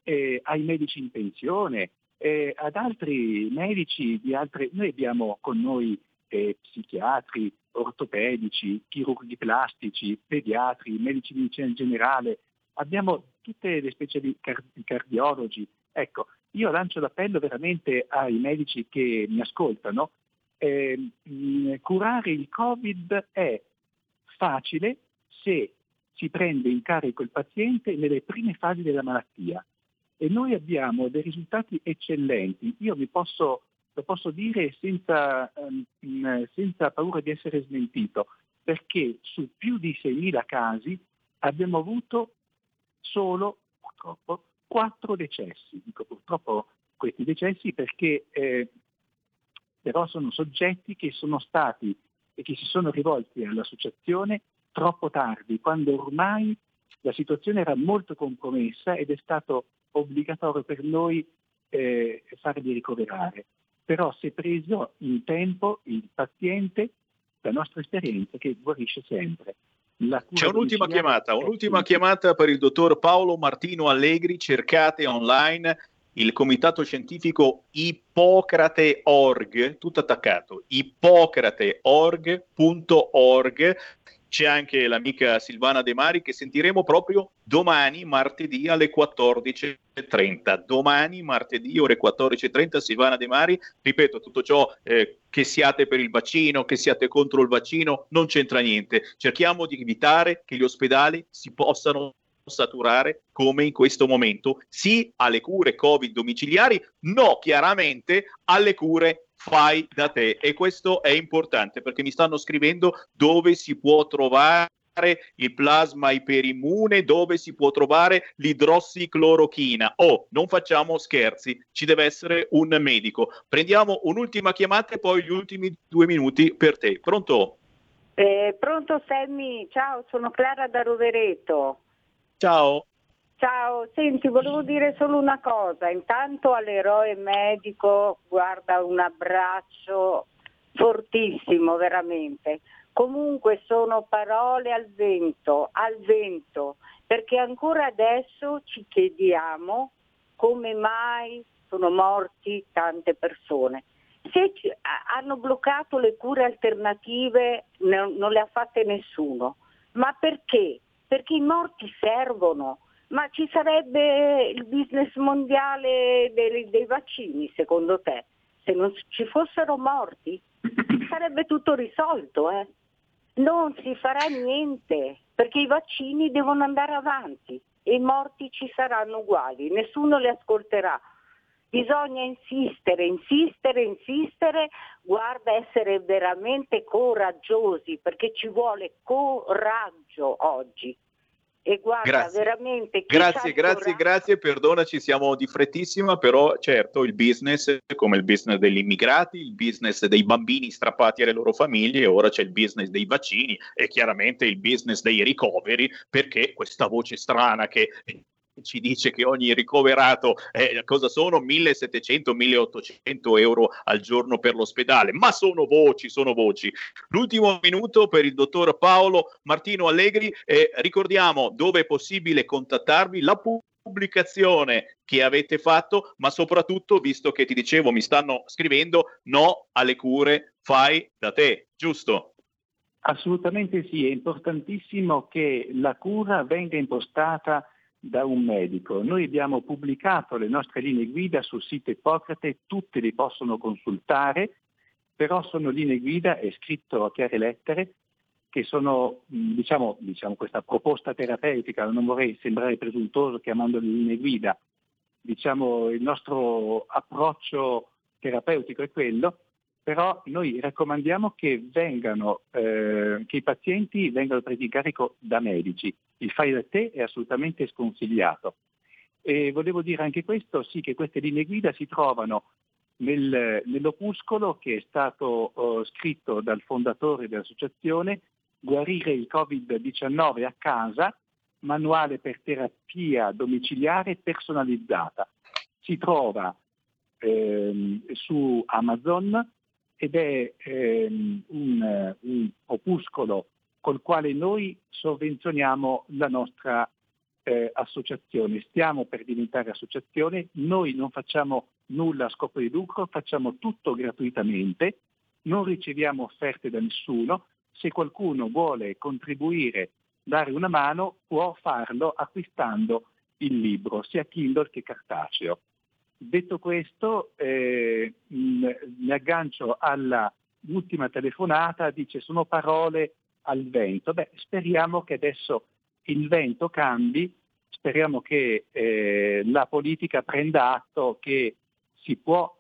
eh, ai medici in pensione, eh, ad altri medici di altre... Noi abbiamo con noi eh, psichiatri, ortopedici, chirurghi plastici, pediatri, medici di medicina generale, abbiamo tutte le specie di cardiologi. Ecco, io lancio l'appello veramente ai medici che mi ascoltano. Eh, curare il Covid è facile se si prende in carico il paziente nelle prime fasi della malattia e noi abbiamo dei risultati eccellenti. Io vi posso, lo posso dire senza, um, senza paura di essere smentito, perché su più di 6.000 casi abbiamo avuto solo, purtroppo, quattro decessi. Dico purtroppo questi decessi perché eh, però sono soggetti che sono stati e che si sono rivolti all'associazione troppo tardi, quando ormai la situazione era molto compromessa ed è stato obbligatorio per noi eh, farli ricoverare. Però si è preso in tempo il paziente, la nostra esperienza, che guarisce sempre. C'è un'ultima chiamata, un'ultima chiamata per il dottor Paolo Martino Allegri, cercate online il comitato scientifico Ippocrate.org, tutto attaccato, ippocrate.org, c'è anche l'amica Silvana De Mari che sentiremo proprio domani, martedì alle 14.30. Domani, martedì, ore 14.30, Silvana De Mari. Ripeto, tutto ciò eh, che siate per il vaccino, che siate contro il vaccino, non c'entra niente. Cerchiamo di evitare che gli ospedali si possano saturare come in questo momento. Sì alle cure Covid domiciliari, no chiaramente alle cure fai da te e questo è importante perché mi stanno scrivendo dove si può trovare il plasma iperimmune dove si può trovare l'idrossiclorochina. Oh, non facciamo scherzi, ci deve essere un medico. Prendiamo un'ultima chiamata e poi gli ultimi due minuti per te. Pronto? Eh, pronto Sammy, ciao, sono Clara da Rovereto. Ciao. Ciao, senti, volevo dire solo una cosa. Intanto all'eroe medico, guarda, un abbraccio fortissimo, veramente. Comunque sono parole al vento, al vento, perché ancora adesso ci chiediamo come mai sono morti tante persone. Se ci, hanno bloccato le cure alternative non, non le ha fatte nessuno, ma perché? Perché i morti servono ma ci sarebbe il business mondiale dei, dei vaccini, secondo te? Se non ci fossero morti, sarebbe tutto risolto. Eh? Non si farà niente, perché i vaccini devono andare avanti e i morti ci saranno uguali, nessuno li ascolterà. Bisogna insistere, insistere, insistere, guarda essere veramente coraggiosi perché ci vuole coraggio oggi E guarda, Grazie. veramente... Grazie, grazie, grazie, perdonaci, siamo di frettissima, però certo il business, come il business degli immigrati, il business dei bambini strappati alle loro famiglie, ora c'è il business dei vaccini e chiaramente il business dei ricoveri, perché questa voce strana che ci dice che ogni ricoverato eh, cosa sono? 1700 1800 euro al giorno per l'ospedale. Ma sono voci sono voci. L'ultimo minuto per il dottor Paolo Martino Allegri eh, ricordiamo dove è possibile contattarvi la pubblicazione che avete fatto ma soprattutto visto che ti dicevo mi stanno scrivendo no alle cure fai da te giusto? Assolutamente sì, è importantissimo che la cura venga impostata da un medico. Noi abbiamo pubblicato le nostre linee guida sul sito Ippocrate, tutte le possono consultare, però sono linee guida, è scritto a chiare lettere, che sono, mh, diciamo, diciamo questa proposta terapeutica, non vorrei sembrare presuntuoso chiamandole linee guida, diciamo il nostro approccio terapeutico è quello, però noi raccomandiamo che vengano, eh, che i pazienti vengano presi in carico da medici. Il fai da te è assolutamente sconsigliato. E volevo dire anche questo, sì, che queste linee guida si trovano nel- nell'opuscolo che è stato eh, scritto dal fondatore dell'associazione Guarire il Covid-19 a casa, manuale per terapia domiciliare personalizzata. Si trova ehm, su Amazon ed è ehm, un, un opuscolo col quale noi sovvenzioniamo la nostra eh, associazione. Stiamo per diventare associazione, noi non facciamo nulla a scopo di lucro, facciamo tutto gratuitamente, non riceviamo offerte da nessuno. Se qualcuno vuole contribuire, dare una mano, può farlo acquistando il libro, sia Kindle che cartaceo. Detto questo, eh, mi aggancio alla ultima telefonata, dice sono parole al vento. Beh, speriamo che adesso il vento cambi, speriamo che eh, la politica prenda atto che si può,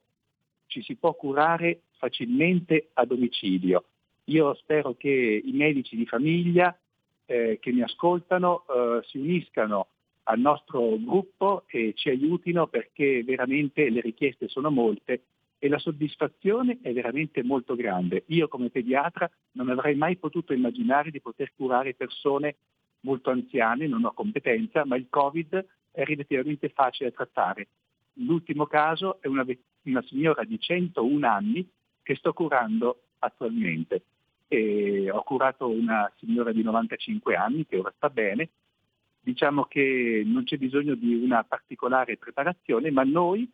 ci si può curare facilmente a domicilio. Io spero che i medici di famiglia eh, che mi ascoltano eh, si uniscano al nostro gruppo e ci aiutino perché veramente le richieste sono molte e la soddisfazione è veramente molto grande. Io come pediatra non avrei mai potuto immaginare di poter curare persone molto anziane, non ho competenza, ma il Covid è relativamente facile da trattare. L'ultimo caso è una, una signora di 101 anni che sto curando attualmente. E ho curato una signora di 95 anni che ora sta bene. Diciamo che non c'è bisogno di una particolare preparazione, ma noi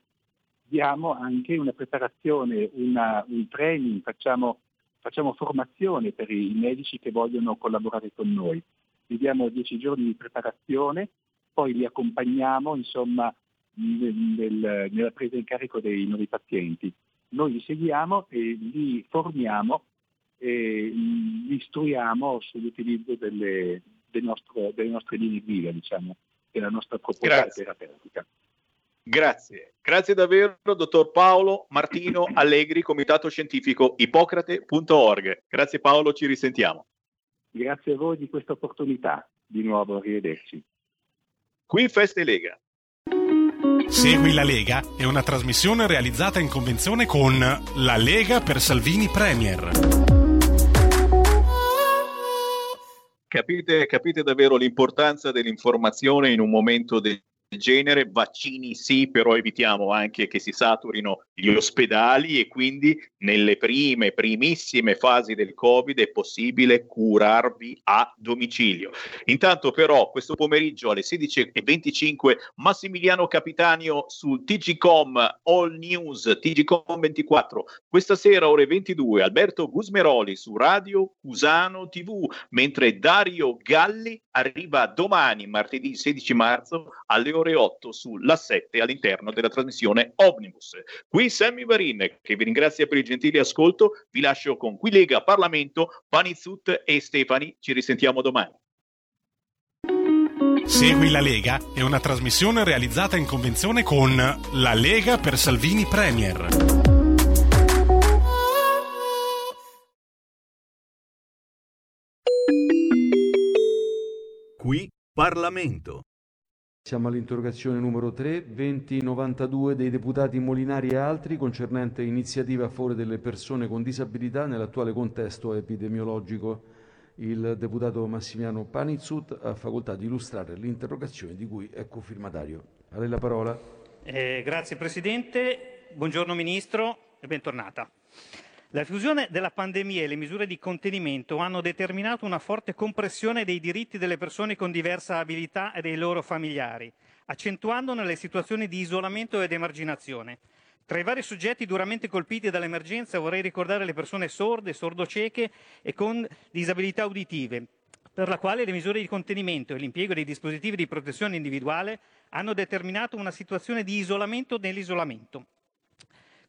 diamo anche una preparazione, una- un training, facciamo, facciamo formazione per i medici che vogliono collaborare con noi. Gli diamo dieci giorni di preparazione, poi li accompagniamo insomma, nel- nel- nella presa in carico dei nuovi pazienti. Noi li seguiamo e li formiamo e li istruiamo sull'utilizzo delle, del nostro- delle nostre linee guida, diciamo, della nostra proposta Grazie. terapeutica. Grazie, grazie davvero, dottor Paolo Martino Allegri, Comitato Scientifico Ippocrate.org. Grazie Paolo, ci risentiamo. Grazie a voi di questa opportunità. Di nuovo, arrivederci. Qui Feste Lega. Segui la Lega è una trasmissione realizzata in convenzione con La Lega per Salvini Premier. Capite, capite davvero l'importanza dell'informazione in un momento del genere? Vaccini sì, però evitiamo anche che si saturino gli ospedali e quindi nelle prime, primissime fasi del Covid è possibile curarvi a domicilio. Intanto però questo pomeriggio alle 16.25 Massimiliano Capitanio sul TGCom All News, TGCom 24. Questa sera ore 22 Alberto Gusmeroli su Radio Cusano TV, mentre Dario Galli arriva domani, martedì 16 marzo, alle ore 8 sulla 7 all'interno della trasmissione Omnibus. Qui Sammy Varin, che vi ringrazia per il gentile ascolto, vi lascio con Qui Lega Parlamento, Panizzut e Stefani, ci risentiamo domani. Segui la Lega è una trasmissione realizzata in convenzione con La Lega per Salvini Premier. Qui Parlamento. Siamo all'interrogazione numero 3, 2092 dei deputati Molinari e altri concernente iniziative a favore delle persone con disabilità nell'attuale contesto epidemiologico. Il deputato Massimiano Panizzut ha facoltà di illustrare l'interrogazione di cui è cofirmatario. A lei la parola. Eh, grazie Presidente, buongiorno Ministro e bentornata. La diffusione della pandemia e le misure di contenimento hanno determinato una forte compressione dei diritti delle persone con diversa abilità e dei loro familiari, accentuandone le situazioni di isolamento ed emarginazione. Tra i vari soggetti duramente colpiti dall'emergenza vorrei ricordare le persone sorde, sordocieche e con disabilità uditive, per la quale le misure di contenimento e l'impiego dei dispositivi di protezione individuale hanno determinato una situazione di isolamento nell'isolamento.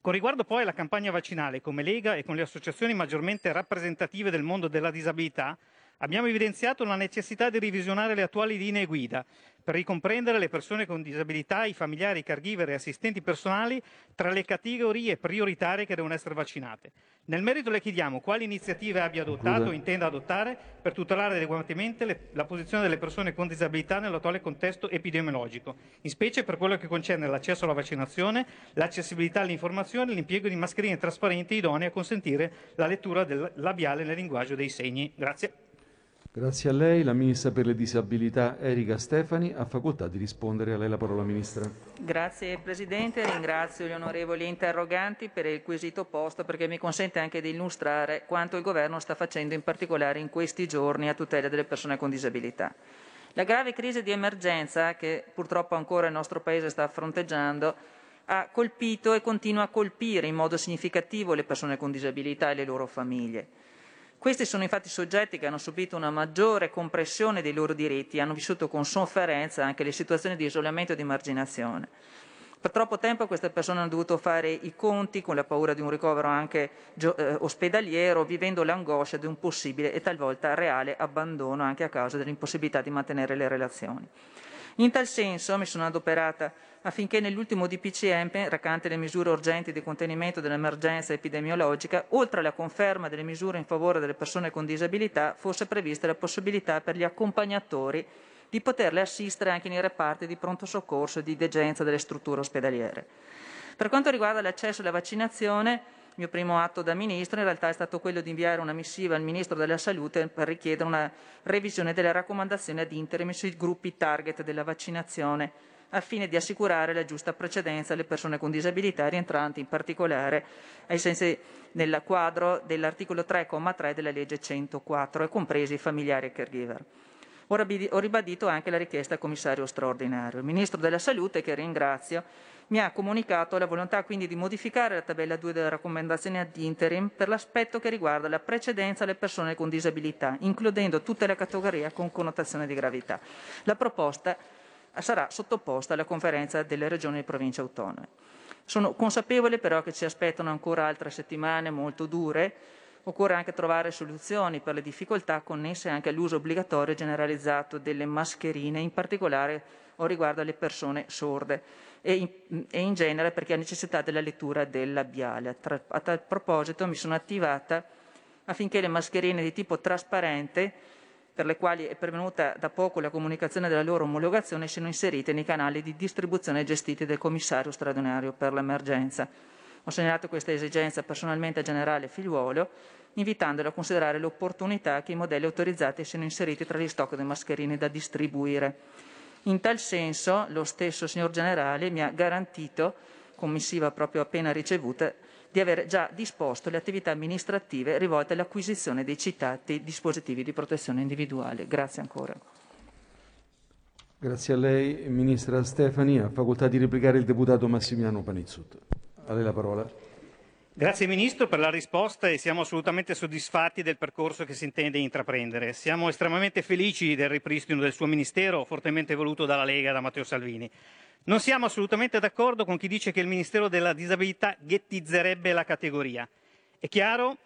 Con riguardo poi alla campagna vaccinale, come Lega e con le associazioni maggiormente rappresentative del mondo della disabilità, abbiamo evidenziato la necessità di revisionare le attuali linee guida per ricomprendere le persone con disabilità, i familiari, i caregiver e assistenti personali tra le categorie prioritarie che devono essere vaccinate. Nel merito le chiediamo quali iniziative abbia adottato o intenda adottare per tutelare adeguatamente le- la posizione delle persone con disabilità nell'attuale contesto epidemiologico, in specie per quello che concerne l'accesso alla vaccinazione, l'accessibilità all'informazione e l'impiego di mascherine trasparenti idonee a consentire la lettura del labiale nel linguaggio dei segni. Grazie. Grazie a lei. La Ministra per le disabilità Erika Stefani ha facoltà di rispondere. A lei la parola, Ministra. Grazie Presidente, ringrazio gli onorevoli interroganti per il quesito posto perché mi consente anche di illustrare quanto il Governo sta facendo in particolare in questi giorni a tutela delle persone con disabilità. La grave crisi di emergenza che purtroppo ancora il nostro Paese sta fronteggiando ha colpito e continua a colpire in modo significativo le persone con disabilità e le loro famiglie. Questi sono infatti soggetti che hanno subito una maggiore compressione dei loro diritti hanno vissuto con sofferenza anche le situazioni di isolamento e di marginazione. Per troppo tempo queste persone hanno dovuto fare i conti con la paura di un ricovero anche eh, ospedaliero, vivendo l'angoscia di un possibile e talvolta reale abbandono anche a causa dell'impossibilità di mantenere le relazioni. In tal senso mi sono adoperata affinché nell'ultimo DPCM, recante le misure urgenti di contenimento dell'emergenza epidemiologica, oltre alla conferma delle misure in favore delle persone con disabilità, fosse prevista la possibilità per gli accompagnatori di poterle assistere anche nei reparti di pronto soccorso e di degenza delle strutture ospedaliere. Per quanto riguarda l'accesso alla vaccinazione, il mio primo atto da Ministro in realtà è stato quello di inviare una missiva al Ministro della Salute per richiedere una revisione delle raccomandazioni ad interim sui gruppi target della vaccinazione al fine di assicurare la giusta precedenza alle persone con disabilità rientranti in particolare ai sensi nel quadro dell'articolo 3,3 della legge 104 e compresi i familiari e caregiver. Ho ribadito anche la richiesta al commissario straordinario. Il Ministro della Salute, che ringrazio, mi ha comunicato la volontà quindi di modificare la tabella 2 delle raccomandazioni ad interim per l'aspetto che riguarda la precedenza alle persone con disabilità, includendo tutte le categorie con connotazione di gravità. La proposta sarà sottoposta alla conferenza delle regioni e province autonome. Sono consapevole però che ci aspettano ancora altre settimane molto dure. Occorre anche trovare soluzioni per le difficoltà connesse anche all'uso obbligatorio e generalizzato delle mascherine, in particolare o riguardo alle persone sorde e in, e in genere perché ha necessità della lettura del labiale. Tra- a tal proposito mi sono attivata affinché le mascherine di tipo trasparente per le quali è pervenuta da poco la comunicazione della loro omologazione, siano inserite nei canali di distribuzione gestiti dal commissario straordinario per l'emergenza. Ho segnalato questa esigenza personalmente al generale Figliuolo, invitandolo a considerare l'opportunità che i modelli autorizzati siano inseriti tra gli stock di mascherine da distribuire. In tal senso, lo stesso signor generale mi ha garantito, con missiva proprio appena ricevuta, di aver già disposto le attività amministrative rivolte all'acquisizione dei citati dispositivi di protezione individuale. Grazie ancora. Grazie a lei, Ministra Stefani. Ha facoltà di replicare il deputato Massimiano Panizzut. A lei la parola. Grazie Ministro per la risposta e siamo assolutamente soddisfatti del percorso che si intende intraprendere. Siamo estremamente felici del ripristino del suo Ministero, fortemente voluto dalla Lega e da Matteo Salvini. Non siamo assolutamente d'accordo con chi dice che il Ministero della Disabilità ghettizzerebbe la categoria. È chiaro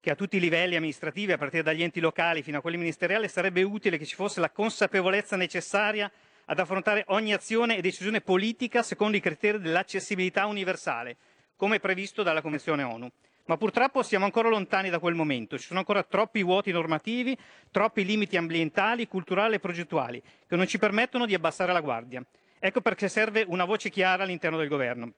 che a tutti i livelli amministrativi, a partire dagli enti locali fino a quelli ministeriali, sarebbe utile che ci fosse la consapevolezza necessaria ad affrontare ogni azione e decisione politica secondo i criteri dell'accessibilità universale, come previsto dalla Convenzione ONU. Ma purtroppo siamo ancora lontani da quel momento, ci sono ancora troppi vuoti normativi, troppi limiti ambientali, culturali e progettuali che non ci permettono di abbassare la guardia. Ecco perché serve una voce chiara all'interno del governo.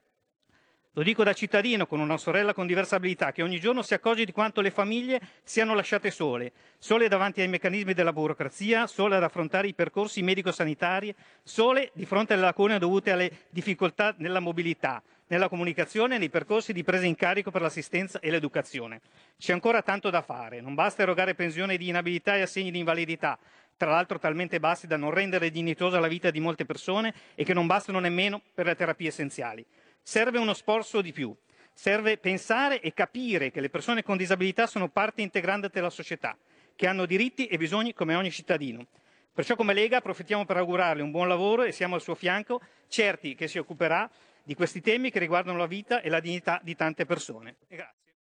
Lo dico da cittadino con una sorella con diversa abilità che ogni giorno si accorge di quanto le famiglie siano lasciate sole, sole davanti ai meccanismi della burocrazia, sole ad affrontare i percorsi medico-sanitari, sole di fronte alle lacune dovute alle difficoltà nella mobilità, nella comunicazione e nei percorsi di presa in carico per l'assistenza e l'educazione. C'è ancora tanto da fare, non basta erogare pensioni di inabilità e assegni di invalidità, tra l'altro talmente bassi da non rendere dignitosa la vita di molte persone e che non bastano nemmeno per le terapie essenziali. Serve uno sforzo di più. Serve pensare e capire che le persone con disabilità sono parte integrante della società, che hanno diritti e bisogni come ogni cittadino. Perciò come Lega approfittiamo per augurarle un buon lavoro e siamo al suo fianco, certi che si occuperà di questi temi che riguardano la vita e la dignità di tante persone. Grazie.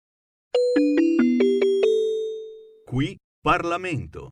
Qui Parlamento.